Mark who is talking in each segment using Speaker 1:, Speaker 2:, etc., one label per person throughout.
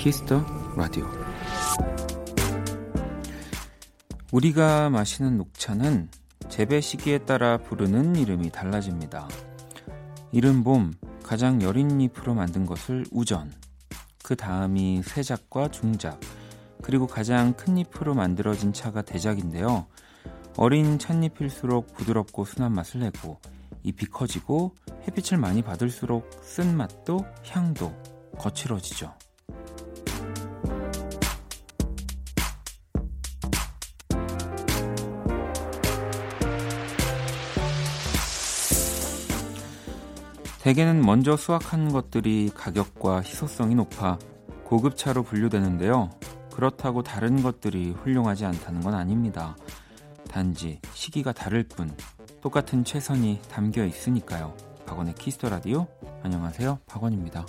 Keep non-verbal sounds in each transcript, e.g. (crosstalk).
Speaker 1: Kiss the Radio 우리가 마시는 녹차는 재배 시기에 따라 부르는 이름이 달라집니다. 이른 봄 가장 여린 잎으로 만든 것을 우전, 그 다음이 세작과 중작, 그리고 가장 큰 잎으로 만들어진 차가 대작인데요. 어린 찻잎일수록 부드럽고 순한 맛을 내고 잎이 커지고 햇빛을 많이 받을수록 쓴맛도 향도 거칠어지죠. 대개는 먼저 수확한 것들이 가격과 희소성이 높아 고급차로 분류되는데요. 그렇다고 다른 것들이 훌륭하지 않다는 건 아닙니다. 단지 시기가 다를 뿐 똑같은 최선이 담겨 있으니까요. 박원의 Kiss the Radio 안녕하세요. 박원입니다.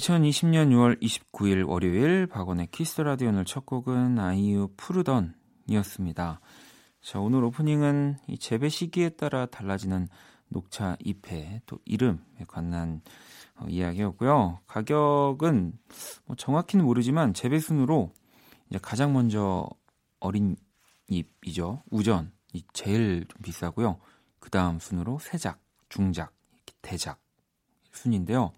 Speaker 1: 2020년 6월 29일 월요일 박원의 키스 라디오 오늘 첫 곡은 아이유 푸르던이었습니다. 자, 오늘 오프닝은 이 재배 시기에 따라 달라지는 녹차 잎의 또 이름에 관한 어, 이야기였고요. 가격은 뭐 정확히는 모르지만 재배 순으로 이제 가장 먼저 어린 잎이죠. 우전 이 제일 좀 비싸고요. 그 다음 순으로 세작, 중작, 대작 순인데요.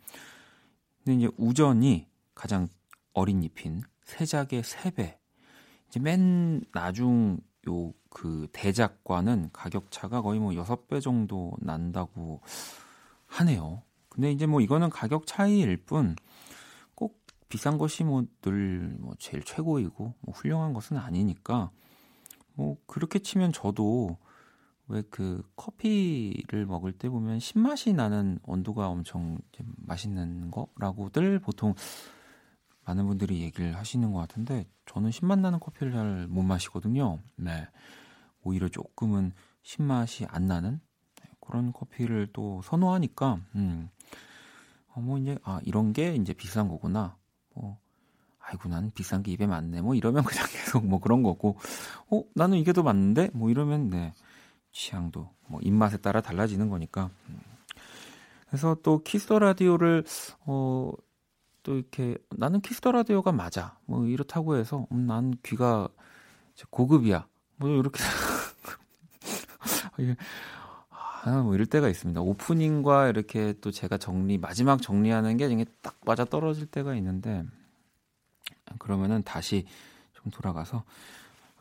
Speaker 1: 근데 이제 우전이 가장 어린 잎인 세작의 3배. 이제 맨 나중 요 그 대작과는 가격 차가 거의 뭐 6배 정도 난다고 하네요. 근데 이제 뭐 이거는 가격 차이일 뿐 꼭 비싼 것이 뭐 늘뭐 뭐 제일 최고이고 뭐 훌륭한 것은 아니니까 뭐 그렇게 치면 저도 왜 그 커피를 먹을 때 보면 신맛이 나는 온도가 엄청 맛있는 거라고들 보통 많은 분들이 얘기를 하시는 것 같은데 저는 신맛 나는 커피를 잘 못 마시거든요. 네. 오히려 조금은 신맛이 안 나는 그런 커피를 또 선호하니까 음. 어, 뭐 이제 아 이런 게 이제 비싼 거구나. 뭐 아이고 난 비싼 게 입에 맞네. 뭐 이러면 (laughs) 그냥 계속 뭐 그런 거고. 어 나는 이게 더 맞는데 뭐 이러면 네. 취향도 뭐 입맛에 따라 달라지는 거니까. 음. 그래서 또 키스 더 라디오를 어, 또 이렇게 나는 키스 더 라디오가 맞아. 뭐 이렇다고 해서 음, 난 귀가 고급이야. 뭐 이렇게 (laughs) 아, 뭐 이럴 때가 있습니다. 오프닝과 이렇게 또 제가 정리 마지막 정리하는 게 이게 딱 맞아 떨어질 때가 있는데 그러면은 다시 좀 돌아가서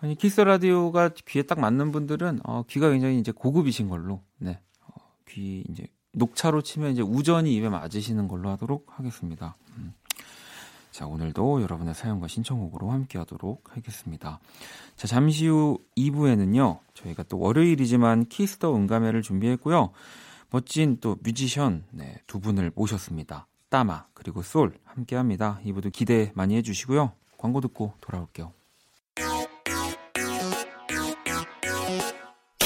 Speaker 1: 아니 키스 더 라디오가 귀에 딱 맞는 분들은 어, 귀가 굉장히 이제 고급이신 걸로 네. 어, 귀 이제 녹차로 치면 이제 우전이 입에 맞으시는 걸로 하도록 하겠습니다. 음. 자, 오늘도 여러분의 사연과 신청곡으로 함께 하도록 하겠습니다. 자, 잠시 후 2부에는요, 저희가 또 월요일이지만 키스 더 음감회를 준비했고요. 멋진 또 뮤지션, 네, 두 분을 모셨습니다. 따마, 그리고 쏠 함께 합니다. 2부도 기대 많이 해주시고요. 광고 듣고 돌아올게요.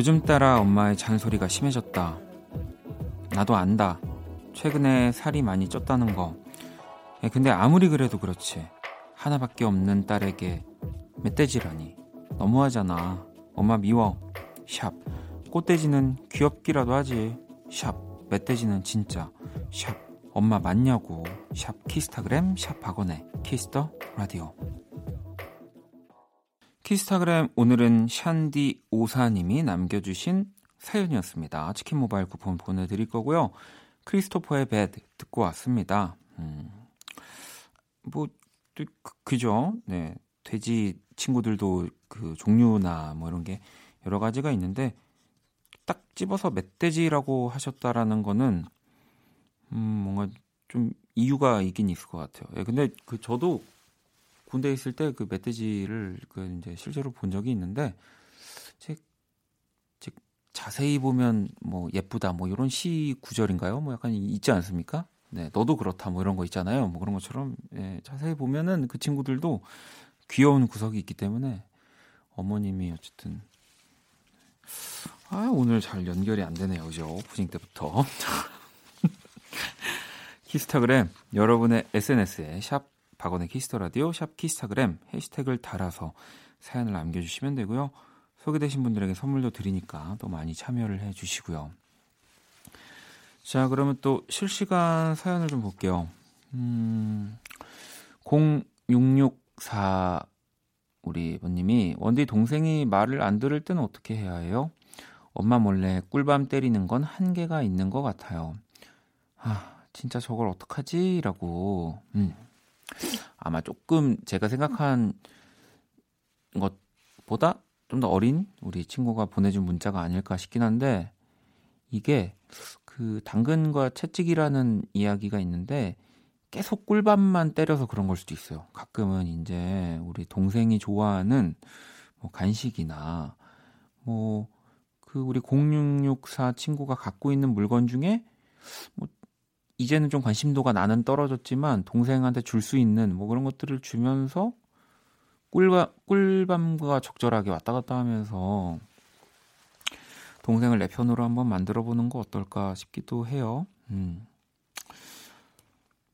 Speaker 1: 요즘 따라 엄마의 잔소리가 심해졌다. 나도 안다. 최근에 살이 많이 쪘다는 거. 예, 근데 아무리 그래도 그렇지. 하나밖에 없는 딸에게 멧돼지라니. 너무하잖아. 엄마 미워. 샵. 꽃돼지는 귀엽기라도 하지. 샵. 멧돼지는 진짜. 샵. 엄마 맞냐고. 샵 키스타그램 샵 박원의 키스 더 라디오. 키스타그램 오늘은 샨디 오사님이 남겨주신 사연이었습니다. 치킨 모바일 쿠폰 보내드릴 거고요. 크리스토퍼의 배드 듣고 왔습니다. 음, 뭐, 그, 그죠? 네. 돼지 친구들도 그 종류나 뭐 이런 게 여러 가지가 있는데 딱 집어서 멧돼지라고 하셨다라는 거는 음, 뭔가 좀 이유가 있긴 있을 것 같아요. 예, 근데 그 저도 군대에 있을 때 그 멧돼지를 그 이제 실제로 본 적이 있는데 제, 제 자세히 보면 뭐 예쁘다 뭐 이런 시 구절인가요? 뭐 약간 있지 않습니까? 네, 너도 그렇다 뭐 이런 거 있잖아요. 뭐 그런 것처럼 예, 자세히 보면은 그 친구들도 귀여운 구석이 있기 때문에 어머님이 어쨌든 아 오늘 잘 연결이 안 되네요, 그죠? 오프닝 때부터 (laughs) 키스타그램 여러분의 SNS에 샵 박원의 키스 더 라디오 샵 키스타그램 해시태그를 달아서 사연을 남겨주시면 되고요. 소개되신 분들에게 선물도 드리니까 또 많이 참여를 해주시고요. 자, 그러면 또 실시간 사연을 좀 볼게요. 음, 0664 우리 번님이 원디 동생이 말을 안 들을 때는 어떻게 해야 해요? 엄마 몰래 꿀밤 때리는 건 한계가 있는 것 같아요. 아, 진짜 저걸 어떡하지? 라고. 음. 아마 조금 제가 생각한 것보다 좀 더 어린 우리 친구가 보내준 문자가 아닐까 싶긴 한데 이게 그 당근과 채찍이라는 이야기가 있는데 계속 꿀밤만 때려서 그런 걸 수도 있어요. 가끔은 이제 우리 동생이 좋아하는 뭐 간식이나 뭐 그 우리 0664 친구가 갖고 있는 물건 중에 뭐 이제는 좀 관심도가 나는 떨어졌지만 동생한테 줄 수 있는 뭐 그런 것들을 주면서 꿀과 꿀밤과 적절하게 왔다 갔다 하면서 동생을 내 편으로 한번 만들어 보는 거 어떨까 싶기도 해요. 음.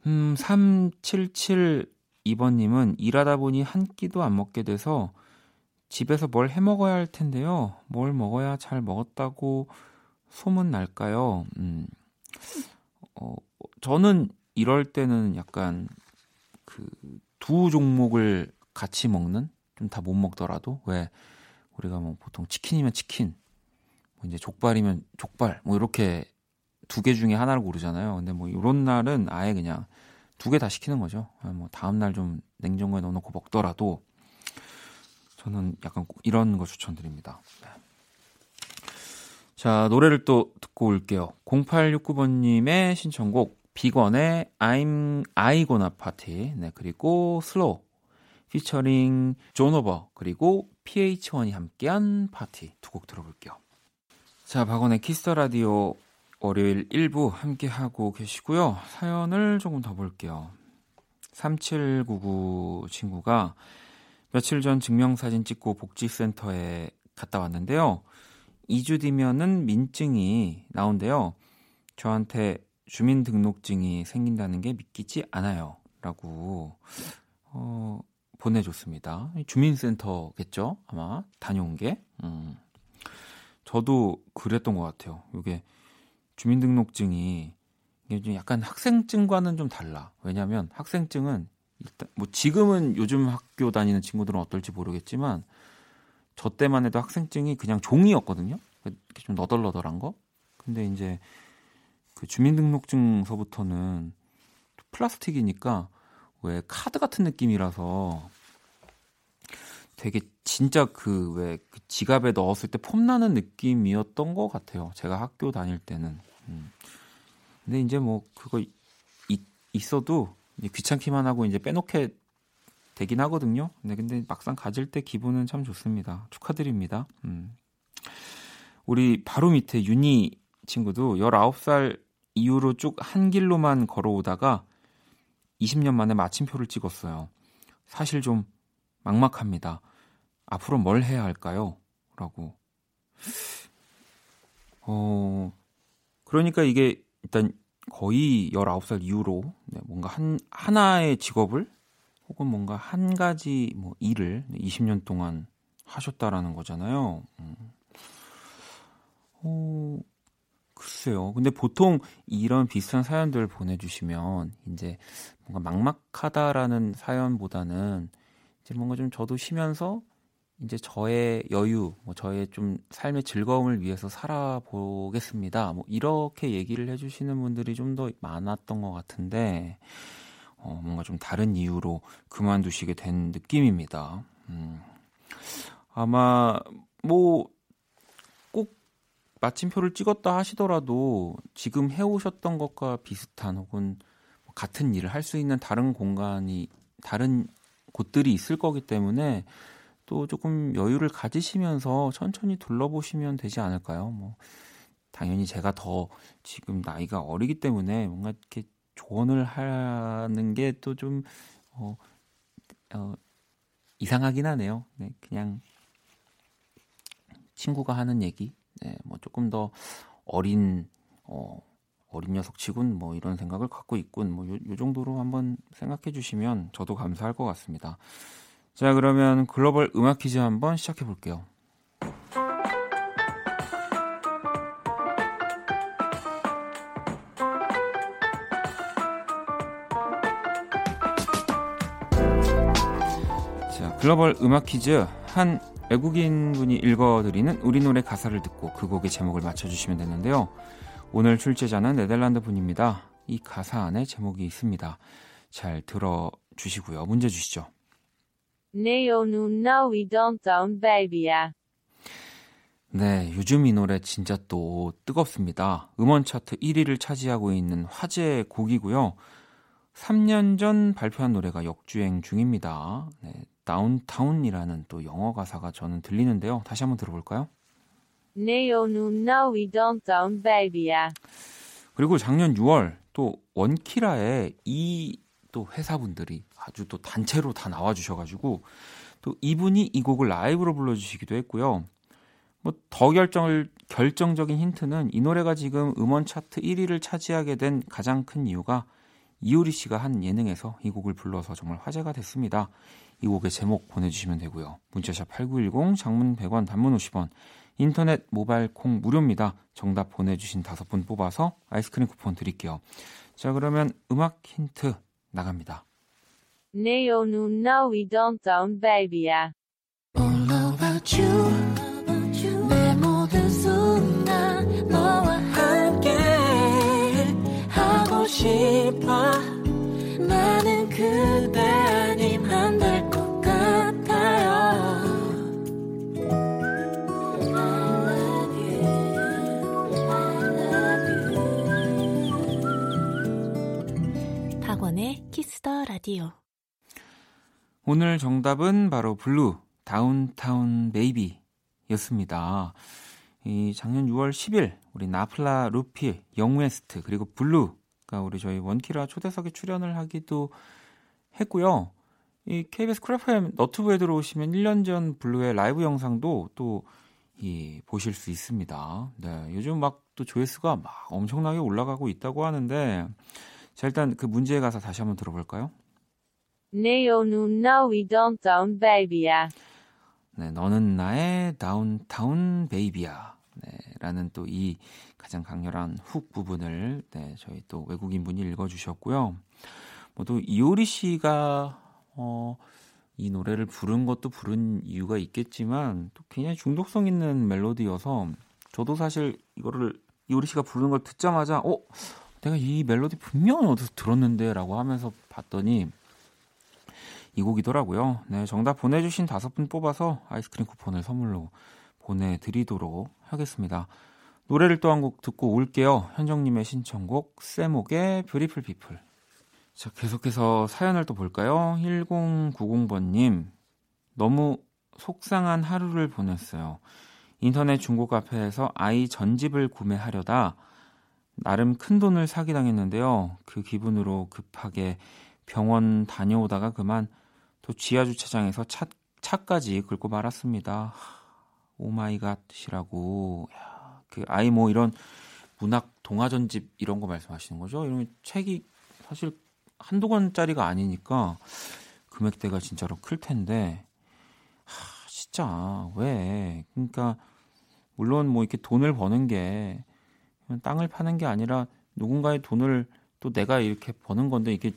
Speaker 1: 음, 3772번님은 일하다 보니 한 끼도 안 먹게 돼서 집에서 뭘 해 먹어야 할 텐데요. 뭘 먹어야 잘 먹었다고 소문 날까요? 음. 어, 저는 이럴 때는 약간 그 두 종목을 같이 먹는 좀 다 못 먹더라도 왜 우리가 뭐 보통 치킨이면 치킨, 뭐 이제 족발이면 족발 뭐 이렇게 두 개 중에 하나를 고르잖아요. 근데 뭐 이런 날은 아예 그냥 두 개 다 시키는 거죠. 아, 뭐 다음 날 좀 냉장고에 넣어놓고 먹더라도 저는 약간 이런 거 추천드립니다. 네. 자 노래를 또 듣고 올게요. 0869번님의 신청곡 비건의 I'm I Gonna Party 네 그리고 슬로우 피처링 존 오버 그리고 pH-1이 함께한 파티 두 곡 들어볼게요. 자 박원의 키스 더 라디오 월요일 1부 함께 하고 계시고요. 사연을 조금 더 볼게요. 3799 친구가 며칠 전 증명사진 찍고 복지센터에 갔다 왔는데요. 2주 뒤면은 민증이 나온대요. 저한테 주민등록증이 생긴다는 게 믿기지 않아요. 라고, 어, 보내줬습니다. 주민센터겠죠? 아마 다녀온 게. 음. 저도 그랬던 것 같아요. 이게 주민등록증이 이게 좀 약간 학생증과는 좀 달라. 왜냐하면 학생증은 일단 뭐 지금은 요즘 학교 다니는 친구들은 어떨지 모르겠지만 저 때만 해도 학생증이 그냥 종이였거든요. 좀 너덜너덜한 거. 근데 이제 그 주민등록증서부터는 플라스틱이니까 왜 카드 같은 느낌이라서 되게 진짜 그왜그 지갑에 넣었을 때 폼나는 느낌이었던 것 같아요. 제가 학교 다닐 때는. 음. 근데 이제 뭐 그거 이, 있어도 귀찮기만 하고 이제 빼놓게 되긴 하거든요. 근데 근데 막상 가질 때 기분은 참 좋습니다. 축하드립니다. 음. 우리 바로 밑에 윤희 친구도 19살 이후로 쭉 한 길로만 걸어오다가 20년 만에 마침표를 찍었어요. 사실 좀 막막합니다. 앞으로 뭘 해야 할까요? 라고. 어, 그러니까 이게 일단 거의 19살 이후로 네, 뭔가 한, 하나의 직업을 혹은 뭔가 한 가지 뭐 일을 20년 동안 하셨다라는 거잖아요. 음. 어, 글쎄요. 근데 보통 이런 비슷한 사연들 보내주시면 이제 뭔가 막막하다라는 사연보다는 이제 뭔가 좀 저도 쉬면서 이제 저의 여유, 뭐 저의 좀 삶의 즐거움을 위해서 살아보겠습니다. 뭐 이렇게 얘기를 해주시는 분들이 좀 더 많았던 것 같은데, 어, 뭔가 좀 다른 이유로 그만두시게 된 느낌입니다. 음. 아마 뭐꼭 마침표를 찍었다 하시더라도 지금 해오셨던 것과 비슷한 혹은 뭐 같은 일을 할 수 있는 다른 공간이 다른 곳들이 있을 거기 때문에 또 조금 여유를 가지시면서 천천히 둘러보시면 되지 않을까요? 뭐 당연히 제가 더 지금 나이가 어리기 때문에 뭔가 이렇게 조언을 하는 게 또 좀 어, 어, 이상하긴 하네요. 네, 그냥 친구가 하는 얘기, 네, 뭐 조금 더 어린 어, 어린 녀석치군 뭐 이런 생각을 갖고 있군 뭐 요, 요 정도로 한번 생각해 주시면 저도 감사할 것 같습니다. 자, 그러면 글로벌 음악 퀴즈 한번 시작해 볼게요. 자, 글로벌 음악 퀴즈 한 외국인 분이 읽어드리는 우리 노래 가사를 듣고 그 곡의 제목을 맞춰주시면 되는데요. 오늘 출제자는 네덜란드 분입니다. 이 가사 안에 제목이 있습니다. 잘 들어주시고요. 문제 주시죠.
Speaker 2: Neo no we don't own baby야.
Speaker 1: 네, 요즘 이 노래 진짜 또 뜨겁습니다. 음원 차트 1위를 차지하고 있는 화제 곡이고요. 3년 전 발표한 노래가 역주행 중입니다. 네, 다운타운이라는 또 영어 가사가 저는 들리는데요. 다시 한번 들어볼까요?
Speaker 2: Neo no we don't own baby야.
Speaker 1: 그리고 작년 6월 또 원키라의 이또 회사분들이 아주 또 단체로 다 나와주셔가지고 또 이분이 이 곡을 라이브로 불러주시기도 했고요. 뭐 더 결정을 결정적인 힌트는 이 노래가 지금 음원 차트 1위를 차지하게 된 가장 큰 이유가 이효리 씨가 한 예능에서 이 곡을 불러서 정말 화제가 됐습니다. 이 곡의 제목 보내주시면 되고요. 문자샵 8910, 장문 100원, 단문 50원, 인터넷 모바일 콩 무료입니다. 정답 보내주신 다섯 분 뽑아서 아이스크림 쿠폰 드릴게요. 자 그러면 음악 힌트 나갑니다.
Speaker 2: Neo no we don't own baby야. All about you. 내 모든 순간 너와 함께 하고 싶 키스더 라디오.
Speaker 1: 오늘 정답은 바로 블루 다운타운 베이비였습니다. 이 작년 6월 10일 우리 나플라 루피, 영웨스트 그리고 블루가 우리 저희 원키라 초대석에 출연을 하기도 했고요. 이 KBS 쿨FM 너튜브에 들어오시면 1년 전 블루의 라이브 영상도 또 이, 보실 수 있습니다. 네, 요즘 막 또 조회수가 막 엄청나게 올라가고 있다고 하는데 자, 일단 그 문제에 가서 다시 한번 들어볼까요?
Speaker 2: Baby야.
Speaker 1: 네, 너는 나의 다운타운 베이비야. 네, 라는 또 이 가장 강렬한 훅 부분을 네, 저희 또 외국인 분이 읽어 주셨고요. 뭐또 이효리 씨가 어, 이 노래를 부른 것도 부른 이유가 있겠지만 또 굉장히 중독성 있는 멜로디여서 저도 사실 이거를 이효리 씨가 부르는 걸 듣자마자 어 내가 이 멜로디 분명히 어디서 들었는데라고 하면서 봤더니 이 곡이더라고요. 네, 정답 보내주신 다섯 분 뽑아서 아이스크림 쿠폰을 선물로 보내드리도록 하겠습니다. 노래를 또 한 곡 듣고 올게요. 현정님의 신청곡 샘옥의 Beautiful People. 자, 계속해서 사연을 또 볼까요? 1090번님. 너무 속상한 하루를 보냈어요. 인터넷 중고 카페에서 아이 전집을 구매하려다 나름 큰 돈을 사기당했는데요. 그 기분으로 급하게 병원 다녀오다가 그만 또 지하 주차장에서 차, 차까지 긁고 말았습니다. 오마이갓이라고. 야, 그 아이 뭐 이런 문학 동화 전집 이런 거 말씀하시는 거죠? 이런 책이 사실 한두 권짜리가 아니니까 금액대가 진짜로 클 텐데 하, 진짜 왜? 그러니까 물론 뭐 이렇게 돈을 버는 게 땅을 파는 게 아니라 누군가의 돈을 또 내가 이렇게 버는 건데 이게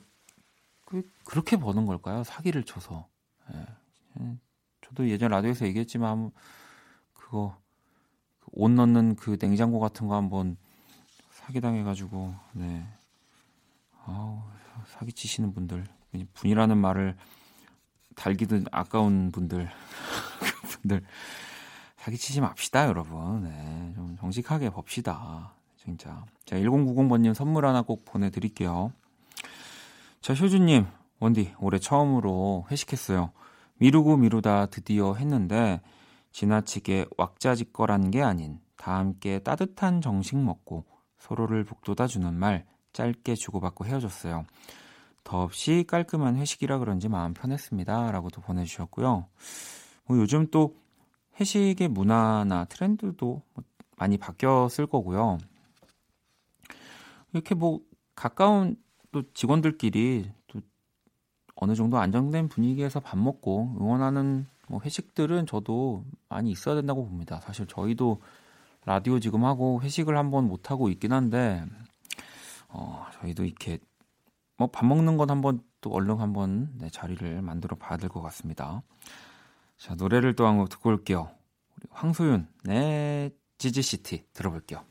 Speaker 1: 그, 그렇게 버는 걸까요? 사기를 쳐서. 예. 저도 예전 라디오에서 얘기했지만 그거 옷 넣는 그 냉장고 같은 거 한번 사기 당해가지고 네. 아우 사기 치시는 분들 분이라는 말을 달기도 아까운 분들 (laughs) 분들 사기 치지 맙시다 여러분 네, 좀 정직하게 봅시다 진짜 자 1090번님 선물 하나 꼭 보내드릴게요 자 효주님 원디 올해 처음으로 회식했어요 미루고 미루다 드디어 했는데 지나치게 왁자지껄한 게 아닌 다 함께 따뜻한 정식 먹고 서로를 북돋아주는 말 짧게 주고받고 헤어졌어요. 더없이 깔끔한 회식이라 그런지 마음 편했습니다. 라고도 보내주셨고요. 뭐 요즘 또 회식의 문화나 트렌드도 뭐 많이 바뀌었을 거고요. 이렇게 뭐 가까운 또 직원들끼리 또 어느 정도 안정된 분위기에서 밥 먹고 응원하는 뭐 회식들은 저도 많이 있어야 된다고 봅니다. 사실 저희도 라디오 지금 하고 회식을 한번 못 하고 있긴 한데 어, 저희도 이렇게 뭐 밥 먹는 건 한번 또 얼른 한번 네, 자리를 만들어 봐야 될 것 같습니다. 자 노래를 또 한 곡 듣고 올게요. 황소윤 네 지지시티 들어볼게요.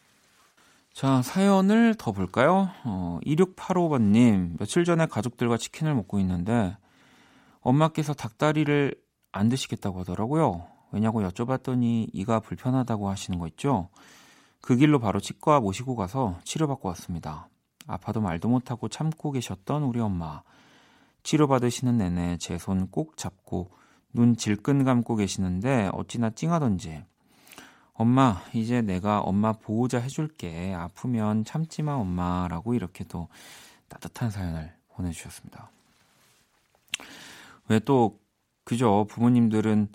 Speaker 1: 자, 사연을 더 볼까요? 어, 2685번님, 며칠 전에 가족들과 치킨을 먹고 있는데, 엄마께서 닭다리를 안 드시겠다고 하더라고요. 왜냐고 여쭤봤더니 이가 불편하다고 하시는 거 있죠? 그 길로 바로 치과 모시고 가서 치료받고 왔습니다. 아파도 말도 못하고 참고 계셨던 우리 엄마. 치료받으시는 내내 제 손 꼭 잡고 눈 질끈 감고 계시는데 어찌나 찡하던지. 엄마, 이제 내가 엄마 보호자 해줄게. 아프면 참지 마, 엄마 라고 이렇게 또 따뜻한 사연을 보내주셨습니다. 왜 또, 그죠. 부모님들은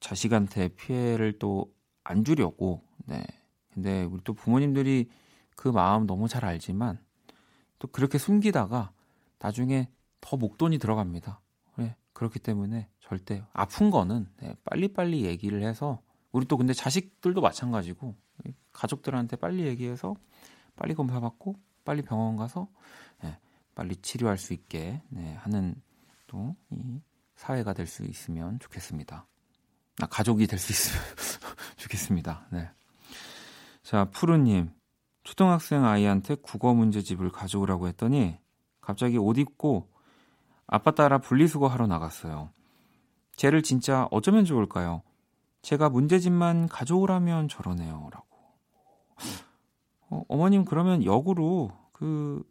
Speaker 1: 자식한테 피해를 또 안 주려고, 네. 근데 우리 또 부모님들이 그 마음 너무 잘 알지만 또 그렇게 숨기다가 나중에 더 목돈이 들어갑니다. 네. 그렇기 때문에 절대 아픈 거는 네, 빨리빨리 얘기를 해서 우리 또 근데 자식들도 마찬가지고 가족들한테 빨리 얘기해서 빨리 검사받고 빨리 병원 가서 네, 빨리 치료할 수 있게 네, 하는 또 이 사회가 될 수 있으면 좋겠습니다. 아, 가족이 될 수 있으면 (laughs) 좋겠습니다. 네. 자, 푸르님. 초등학생 아이한테 국어 문제집을 가져오라고 했더니 갑자기 옷 입고 아빠 따라 분리수거 하러 나갔어요. 쟤를 진짜 어쩌면 좋을까요? 제가 문제집만 가져오라면 저러네요. 라고. 어, 어머님, 그러면 역으로 그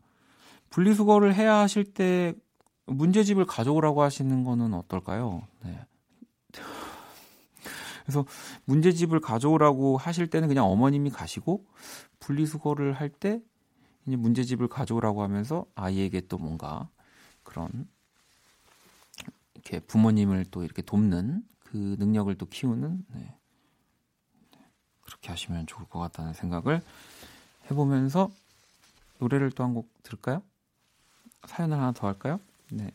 Speaker 1: 분리수거를 해야 하실 때 문제집을 가져오라고 하시는 거는 어떨까요? 네. 그래서 문제집을 가져오라고 하실 때는 그냥 어머님이 가시고 분리수거를 할 때 이제 문제집을 가져오라고 하면서 아이에게 또 뭔가 그런 이렇게 부모님을 또 이렇게 돕는 그 능력을 또 키우는 네. 그렇게 하시면 좋을 것 같다는 생각을 해보면서 노래를 또 한 곡 들을까요? 사연을 하나 더 할까요? 네.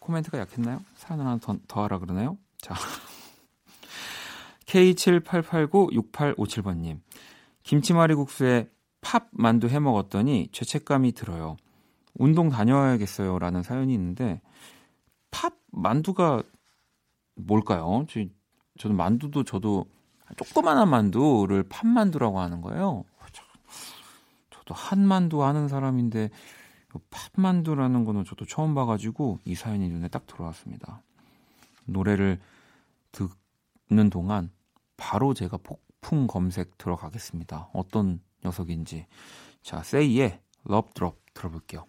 Speaker 1: 코멘트가 약했나요? 사연을 하나 더, 더 하라 그러나요? 자. (laughs) K78896857번님. 김치말이국수에 팝 만두 해 먹었더니 죄책감이 들어요. 운동 다녀야겠어요. 라는 사연이 있는데, 팝 만두가 뭘까요? 저, 저는 만두도 저도 조그만한 만두를 팥만두라고 하는 거예요. 저도 한만두 하는 사람인데 팥만두라는 거는 저도 처음 봐가지고 이 사연이 눈에 딱 들어왔습니다. 노래를 듣는 동안 바로 제가 폭풍 검색 들어가겠습니다. 어떤 녀석인지. 자, 세이의 Drop 들어볼게요.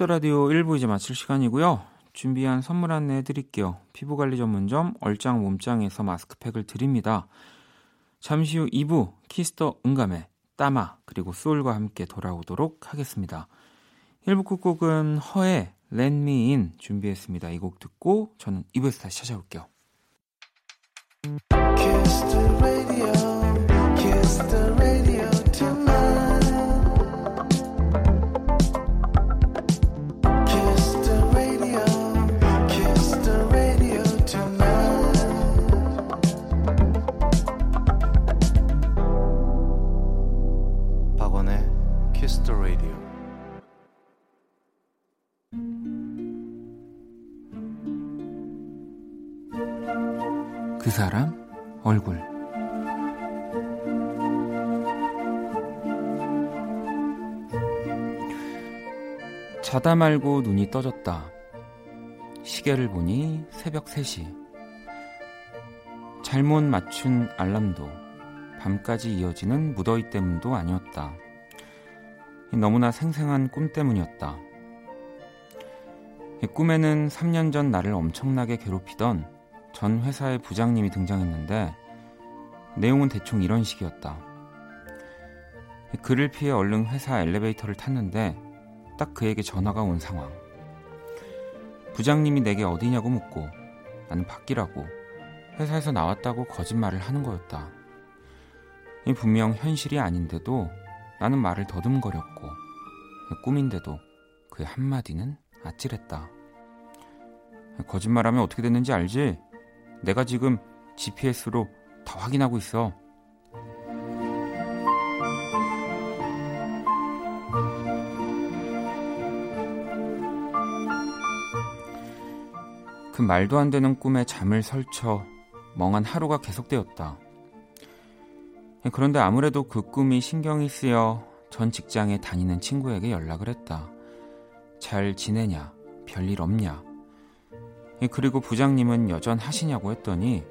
Speaker 1: 키스 더 라디오 1부 이제 마칠 시간이고요. 준비한 선물 안내 해 드릴게요. 피부관리 전문점 얼짱 몸짱에서 마스크팩을 드립니다. 잠시 후 2부 키스 더 음감회 따마 그리고 쏠과 함께 돌아오도록 하겠습니다. 1부 끝곡은 허의 Let Me In 준비했습니다. 이 곡 듣고 저는 2부에서 다시 찾아올게요. The 자다 말고 눈이 떠졌다. 시계를 보니 새벽 3시. 잘못 맞춘 알람도 밤까지 이어지는 무더위 때문도 아니었다. 너무나 생생한 꿈 때문이었다. 꿈에는 3년 전 나를 엄청나게 괴롭히던 전 회사의 부장님이 등장했는데 내용은 대충 이런 식이었다. 그를 피해 얼른 회사 엘리베이터를 탔는데 딱 그에게 전화가 온 상황. 부장님이 내게 어디냐고 묻고 나는 밖이라고 회사에서 나왔다고 거짓말을 하는 거였다. 이 분명 현실이 아닌데도 나는 말을 더듬거렸고 꿈인데도 그의 한마디는 아찔했다. 거짓말하면 어떻게 됐는지 알지? 내가 지금 GPS로 다 확인하고 있어. 그 말도 안 되는 꿈에 잠을 설쳐 멍한 하루가 계속되었다. 그런데 아무래도 그 꿈이 신경이 쓰여 전 직장에 다니는 친구에게 연락을 했다. 잘 지내냐? 별일 없냐? 그리고 부장님은 여전하시냐고 했더니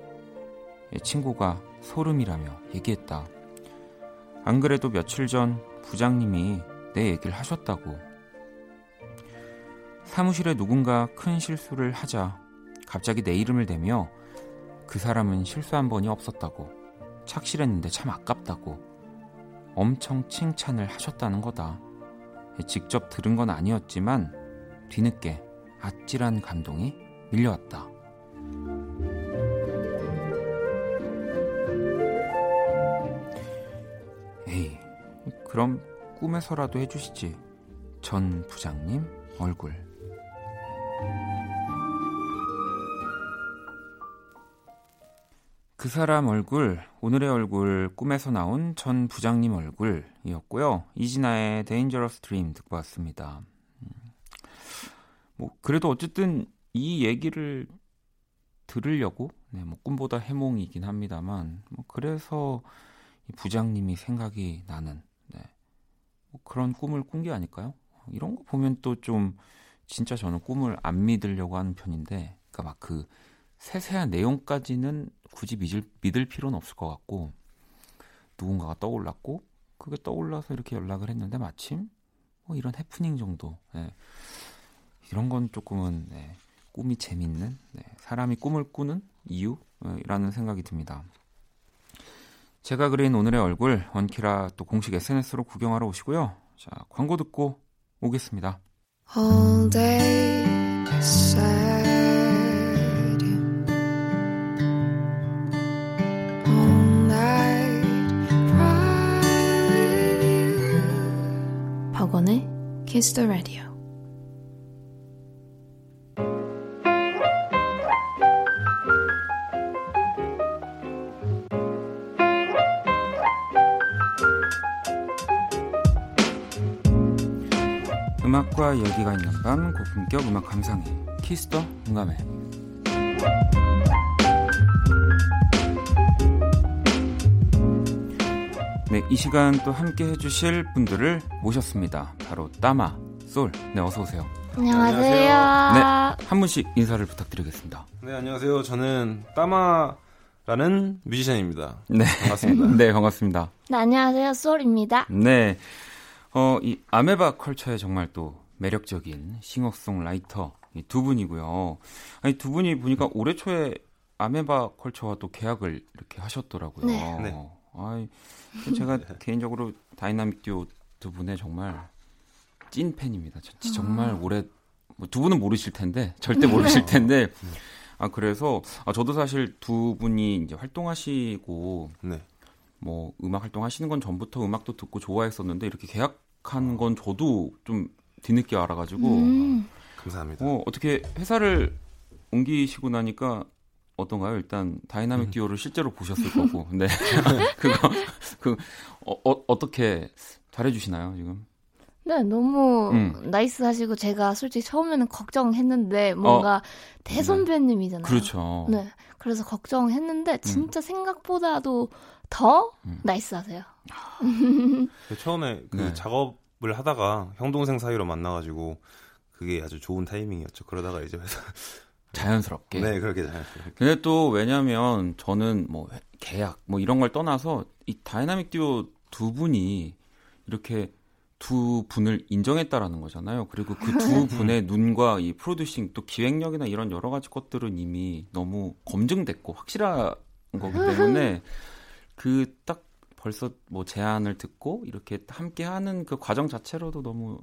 Speaker 1: 친구가 소름이라며 얘기했다. 안 그래도 며칠 전 부장님이 내 얘기를 하셨다고. 사무실에 누군가 큰 실수를 하자 갑자기 내 이름을 대며 그 사람은 실수 한 번이 없었다고. 착실했는데 참 아깝다고. 엄청 칭찬을 하셨다는 거다. 직접 들은 건 아니었지만 뒤늦게 아찔한 감동이 밀려왔다. 에이, 그럼 꿈에서라도 해주시지. 전 부장님 얼굴. 그 사람 얼굴, 오늘의 얼굴, 꿈에서 나온 전 부장님 얼굴이었고요. 이진아의 Dangerous Dream 듣고 왔습니다. 음. 뭐 그래도 어쨌든 이 얘기를 들으려고 네, 뭐 꿈보다 해몽이긴 합니다만 뭐 그래서 이 부장님이 생각이 나는 네, 뭐 그런 꿈을 꾼 게 아닐까요? 이런 거 보면 또 좀 진짜 저는 꿈을 안 믿으려고 하는 편인데 그러니까 막 그 세세한 내용까지는 굳이 믿을, 믿을 필요는 없을 것 같고 누군가가 떠올랐고 그게 떠올라서 이렇게 연락을 했는데 마침 뭐 이런 해프닝 정도 네. 이런 건 조금은 네. 꿈이 재밌는 네, 사람이 꿈을 꾸는 이유라는 생각이 듭니다. 제가 그린 오늘의 얼굴 원키라 또 공식 SNS로 구경하러 오시고요. 자 광고 듣고 오겠습니다. All day Kiss the Radio. 음악과 얘기가 있는 밤 고품격 음악 감상회 키스터 음감회 네, 이 시간 또 함께 해주실 분들을 모셨습니다. 바로 따마, 솔. 네, 어서 오세요.
Speaker 3: 안녕하세요.
Speaker 1: 네, 한 분씩 인사를 부탁드리겠습니다.
Speaker 4: 네, 안녕하세요. 저는 따마라는 뮤지션입니다.
Speaker 1: 네,
Speaker 4: 반갑습니다. (laughs)
Speaker 1: 네, 반갑습니다.
Speaker 3: 네, 안녕하세요. 솔입니다.
Speaker 1: 네. 어, 이 아메바 컬처의 정말 또 매력적인 싱어송라이터 이두 분이고요. 아니 두 분이 보니까 올해 초에 아메바 컬처와 또 계약을 이렇게 하셨더라고요.
Speaker 3: 네.
Speaker 4: 네.
Speaker 1: 아이, 제가 (laughs) 개인적으로 다이나믹 듀오 두 분의 정말 찐 팬입니다. 저- 정말 올해 뭐두 분은 모르실 텐데 (laughs) 절대 모르실 텐데 아 그래서 아, 저도 사실 두 분이 이제 활동하시고
Speaker 4: 네.
Speaker 1: 뭐 음악 활동하시는 건 전부터 음악도 듣고 좋아했었는데 이렇게 계약한 건 저도 좀 뒤늦게 알아가지고
Speaker 3: 음.
Speaker 4: 감사합니다.
Speaker 1: 어, 어떻게 회사를 옮기시고 나니까 어떤가요? 일단 다이나믹 듀오를 실제로 보셨을 거고, 네 (laughs) 그거 그 어, 어, 어떻게 잘해주시나요 지금?
Speaker 3: 네, 너무
Speaker 1: 음.
Speaker 3: nice 하시고 제가 솔직히 처음에는 걱정했는데 뭔가 대선배님이잖아요.
Speaker 1: 어. 그렇죠.
Speaker 3: 네. 그래서 걱정했는데 진짜 생각보다도 더
Speaker 1: 음.
Speaker 3: nice 하세요.
Speaker 4: 그 처음에 그
Speaker 1: 네.
Speaker 4: 작업을 하다가 형 동생 사이로 만나가지고 그게 아주 좋은 타이밍이었죠. 그러다가 이제 회사
Speaker 1: 자연스럽게.
Speaker 4: 네 그렇게 잘
Speaker 1: 근데 또 왜냐면 저는 뭐 회- 계약 뭐 이런 걸 떠나서 이 다이나믹 듀오 두 분이 이렇게 두 분을 인정했다라는 거잖아요. 그리고 그 두 (laughs) 분의 눈과 이 프로듀싱 또 기획력이나 이런 여러 가지 것들은 이미 너무 검증됐고 확실한 거기 때문에 (laughs) 그 딱 벌써 뭐 제안을 듣고 이렇게 함께 하는 그 과정 자체로도 너무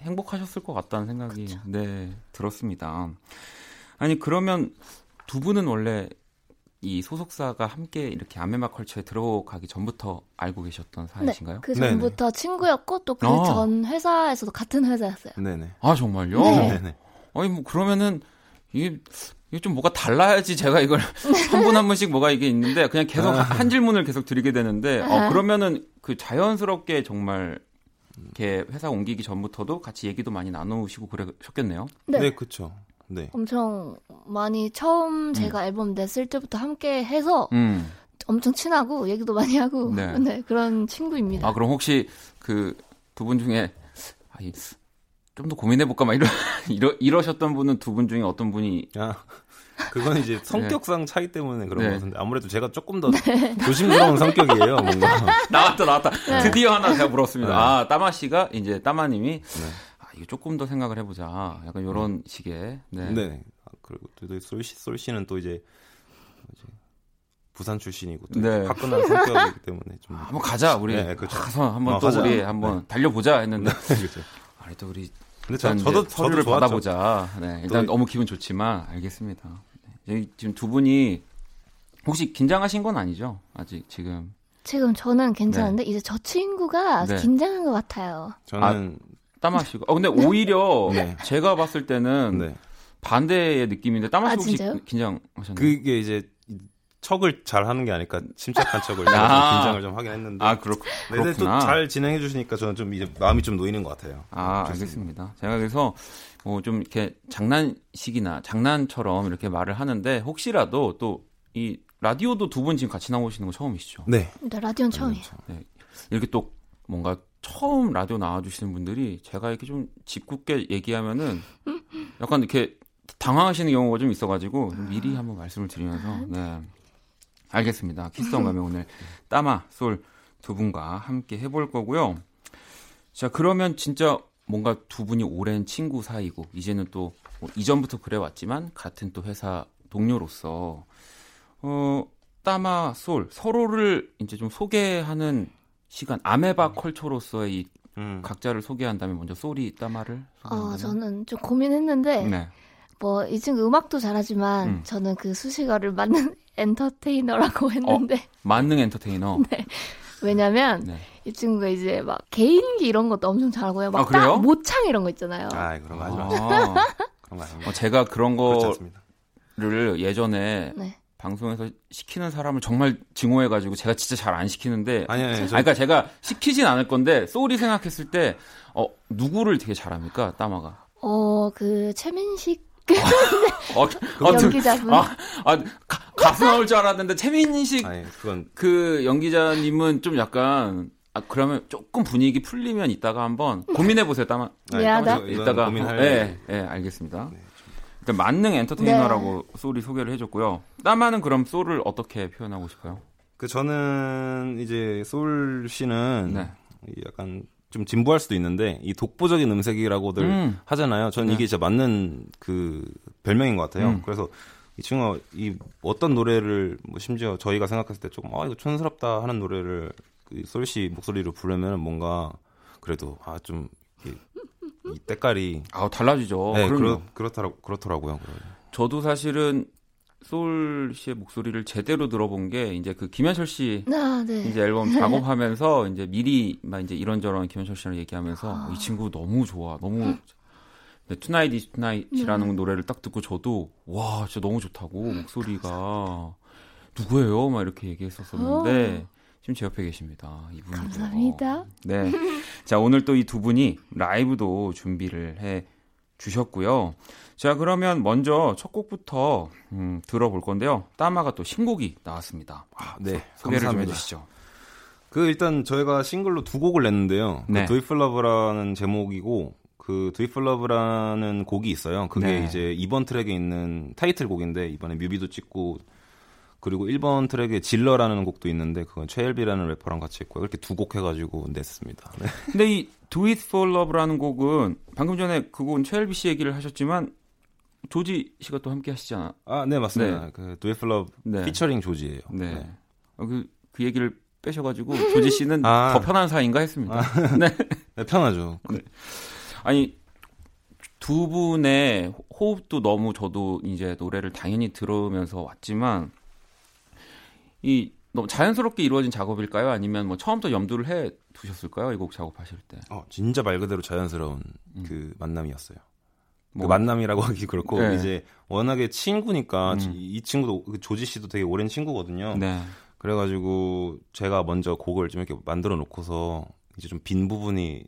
Speaker 1: 행복하셨을 것 같다는 생각이 네 들었습니다. 아니 그러면 두 분은 원래 이 소속사가 함께 이렇게 아메마 컬처에 들어가기 전부터 알고 계셨던 사이신가요?
Speaker 3: 그
Speaker 4: 네네.
Speaker 3: 전부터 친구였고 또그
Speaker 1: 아.
Speaker 3: 전 회사에서도 같은 회사였어요.
Speaker 4: 네네.
Speaker 1: 아 정말요?
Speaker 3: 네.
Speaker 4: 네네.
Speaker 1: 아니 뭐 그러면은 이게 이게 좀 뭐가 달라야지 제가 이걸 (laughs) 한분한 분씩 뭐가 이게 있는데 그냥 계속
Speaker 4: 아.
Speaker 1: 한 질문을 계속 드리게 되는데 어
Speaker 3: 아.
Speaker 1: 그러면은 그 자연스럽게 정말 이렇게 회사 옮기기 전부터도 같이 얘기도 많이 나누시고 그러셨겠네요.
Speaker 3: 네.
Speaker 4: 네, 그쵸. 네.
Speaker 3: 엄청 많이 처음 제가 앨범 냈을 때부터 함께 해서
Speaker 1: 음.
Speaker 3: 엄청 친하고 얘기도 많이 하고
Speaker 1: 네. (laughs)
Speaker 3: 네, 그런 친구입니다.
Speaker 1: 아 그럼 혹시 그 두 분 중에 좀 더 고민해 볼까 막 이러, (laughs) 이러 이러셨던 분은 두 분 중에 어떤 분이
Speaker 4: 아, 그건 이제 (laughs) 성격상 차이 때문에 그런
Speaker 1: 네.
Speaker 4: 것 같은데 아무래도 제가 조금 더 조심스러운 성격이에요. 뭔가.
Speaker 1: 나왔다 나왔다
Speaker 3: 네.
Speaker 1: 드디어 하나 제가 물었습니다.
Speaker 4: 네.
Speaker 1: 아 따마 씨가 이제 따마님이
Speaker 4: 네.
Speaker 1: 아 이거 조금 더 생각을 해보자 약간 이런 식의 네.
Speaker 4: 네. 아, 그리고 또 솔, 씨, 솔 씨는 또 이제, 이제 부산 출신이고 또
Speaker 1: 네.
Speaker 4: 화끈한 성격이기 때문에 좀.
Speaker 1: 아, 한번 가자 우리
Speaker 4: 네, 그렇죠.
Speaker 1: 가서 한번
Speaker 4: 어,
Speaker 1: 또
Speaker 4: 가자.
Speaker 1: 우리 한번 달려보자 했는데 (laughs)
Speaker 4: 그렇죠.
Speaker 1: 아니 또 우리
Speaker 4: 근데 저,
Speaker 1: 일단
Speaker 4: 저도
Speaker 1: 서류를
Speaker 4: 저도.
Speaker 1: 받아보자. 네, 일단
Speaker 4: 또-
Speaker 1: 너무 기분 좋지만 알겠습니다. 네. 지금 두 분이 혹시 긴장하신 건 아니죠? 아직 지금
Speaker 3: 지금 저는 괜찮은데 이제 저 친구가
Speaker 1: 네.
Speaker 3: 긴장한 것 같아요.
Speaker 4: 저는
Speaker 1: 따마시고. 어 근데 오히려 (laughs)
Speaker 4: 네.
Speaker 1: 제가 봤을 때는
Speaker 4: 네.
Speaker 1: 반대의 느낌인데 따마씨
Speaker 3: 아,
Speaker 1: 혹시
Speaker 3: 진짜요?
Speaker 1: 긴장하셨나요?
Speaker 4: 그게 이제 척을 잘 하는 게 아닐까 침착한 척을 (laughs)
Speaker 1: 아.
Speaker 4: 긴장을 좀 하긴 했는데
Speaker 1: 아 그렇
Speaker 4: 네, 근데
Speaker 1: 그렇구나.
Speaker 4: 또잘 진행해 주시니까 저는 좀 이제 마음이 좀 놓이는 것 같아요.
Speaker 1: 아,
Speaker 4: 좋습니다.
Speaker 1: 알겠습니다. 제가 그래서 뭐 좀 이렇게 장난식이나 장난처럼 이렇게 말을 하는데 혹시라도 또 이 라디오도 두 분 지금 같이 나오시는 거 처음이시죠?
Speaker 4: 네.
Speaker 3: 근데 라디오는 처음이에요.
Speaker 1: 이렇게 또 뭔가 처음 라디오 나와주시는 분들이 제가 이렇게 좀 짓궂게 얘기하면은 약간 이렇게 당황하시는 경우가 좀 있어가지고 미리 한번 말씀을 드리면서 네 알겠습니다. 키스성 가면 오늘 따마 솔 두 분과 함께 해볼 거고요. 자 그러면 진짜 뭔가 두 분이 오랜 친구 사이고 이제는 또 뭐 이전부터 그래왔지만 같은 또 회사 동료로서 어 따마 솔 서로를 이제 좀 소개하는 시간 아메바 컬처로서의 이
Speaker 4: 음.
Speaker 1: 각자를 소개한다면 먼저 소리 따마를 소개한다면
Speaker 3: 어, 저는 좀 고민했는데
Speaker 1: 네.
Speaker 3: 뭐이 친구 음악도 잘하지만
Speaker 1: 음.
Speaker 3: 저는 그 수식어를 맞는 (laughs) 엔터테이너라고 했는데
Speaker 1: 만능 엔터테이너 (laughs)
Speaker 3: 왜냐면
Speaker 1: 네.
Speaker 3: 이 친구가 이제 막 개인기 이런 것도 엄청 잘하고요. 막
Speaker 1: 아,
Speaker 3: 모창 이런 거 있잖아요.
Speaker 4: 아 그런 거 하지 마.
Speaker 1: 아, (laughs)
Speaker 4: 그런 거 아닙니다.
Speaker 1: 어, 제가 그런 거를. 예전에
Speaker 3: 네.
Speaker 1: 방송에서 시키는 사람을 정말 증오해가지고 제가 진짜 잘 안 시키는데
Speaker 4: 아니 아니
Speaker 1: 아,
Speaker 4: 저,
Speaker 1: 그러니까 제가 시키진 않을 건데 소리 생각했을 때 어, 누구를 되게 잘합니까 따마가?
Speaker 3: 어, 그 최민식
Speaker 1: 어, 어, 저-
Speaker 3: 연기자분.
Speaker 1: 아, 아 가, 가수 나올 줄 알았는데 최민식
Speaker 4: 아니 그건
Speaker 1: 그 연기자님은 좀 약간 아 그러면 조금 분위기 풀리면 이따가 한번 고민해 보세요. 따마
Speaker 4: 아니,
Speaker 3: 미안하다.
Speaker 1: 이따가
Speaker 4: 고민할.
Speaker 1: 예, 예, 알겠습니다.
Speaker 4: 네,
Speaker 1: 일단 만능 엔터테이너라고 소리 소개를 해줬고요. 따마는 그럼 소를 어떻게 표현하고 싶어요?
Speaker 4: 그 저는 이제 솔 씨는
Speaker 1: 네.
Speaker 4: 이 약간 좀 진부할 수도 있는데 이 독보적인 음색이라고들
Speaker 1: 음.
Speaker 4: 하잖아요. 저는
Speaker 1: 네.
Speaker 4: 이게 진짜 맞는 그 별명인 것 같아요.
Speaker 1: 음.
Speaker 4: 그래서 이 친구가 이 어떤 노래를 뭐 심지어 저희가 생각했을 때 조금 아 이거 촌스럽다 하는 노래를 그 솔씨 목소리로 부르면 뭔가 그래도 아 좀 이 때깔이
Speaker 1: 아 달라지죠.
Speaker 4: 네. 그렇, 그렇더라, 그렇더라고요.
Speaker 1: 저도 사실은 소울 씨의 목소리를 제대로 들어본 게 이제 그 김현철 씨
Speaker 3: 아, 네.
Speaker 1: 이제 앨범 (laughs) 작업하면서 이제 미리 막 이제 이런저런 김현철 씨랑 얘기하면서 어, 이 친구 너무 좋아, 너무 (laughs) 네, Tonight is Tonight이라는 노래를 딱 듣고 저도 와 진짜 너무 좋다고 목소리가 (laughs) 누구예요? 막 이렇게 얘기했었었는데 지금 제 옆에 계십니다. 이분
Speaker 3: 감사합니다.
Speaker 1: 네, 자 오늘 또 이 두 분이 라이브도 준비를 해 주셨고요. 자 그러면 먼저 첫 곡부터 음, 들어볼 건데요. 따마가 또 신곡이 나왔습니다. 아,
Speaker 4: 네,
Speaker 1: 소개를 좀
Speaker 4: 감사합니다.
Speaker 1: 해주시죠.
Speaker 4: 그 일단 저희가 싱글로 두 곡을 냈는데요.
Speaker 1: 네.
Speaker 4: 그 Do It For Love라는 제목이고 그 Do It For Love라는 곡이 있어요. 그게
Speaker 1: 네.
Speaker 4: 이제 이번 트랙에 있는 타이틀곡인데 이번에 뮤비도 찍고 그리고 1번 트랙에 질러라는 곡도 있는데 그건 최엘비라는 래퍼랑 같이 했고요. 이렇게 두 곡 해가지고 냈습니다. 네. (laughs)
Speaker 1: 근데 이 Do It For Love라는 곡은 방금 전에 그 곡은 최엘비 씨 얘기를 하셨지만 조지 씨가 또 함께 하시잖아.
Speaker 4: 아, 네 맞습니다.
Speaker 1: 네.
Speaker 4: 그 Do It For Love
Speaker 1: 네.
Speaker 4: 피처링 조지예요.
Speaker 1: 네. 어, 그, 그 얘기를 빼셔가지고 조지 씨는 (laughs)
Speaker 4: 아.
Speaker 1: 더 편한 사이인가 했습니다. (laughs) 네.
Speaker 4: 네, 편하죠. 그-
Speaker 1: 아니 두 분의 호흡도 너무 저도 이제 노래를 당연히 들으면서 왔지만 이 너무 자연스럽게 이루어진 작업일까요? 아니면 뭐 처음부터 염두를 해 두셨을까요? 이 곡 작업하실 때.
Speaker 4: 어, 진짜 말 그대로 자연스러운
Speaker 1: 음.
Speaker 4: 그 만남이었어요.
Speaker 1: 뭐,
Speaker 4: 그 만남이라고 (laughs) 하기 그렇고
Speaker 1: 네.
Speaker 4: 이제 워낙에 친구니까
Speaker 1: 음.
Speaker 4: 이 친구도 그 조지 씨도 되게 오랜 친구거든요.
Speaker 1: 네.
Speaker 4: 그래가지고 제가 먼저 곡을 좀 이렇게 만들어 놓고서 이제 좀 빈 부분이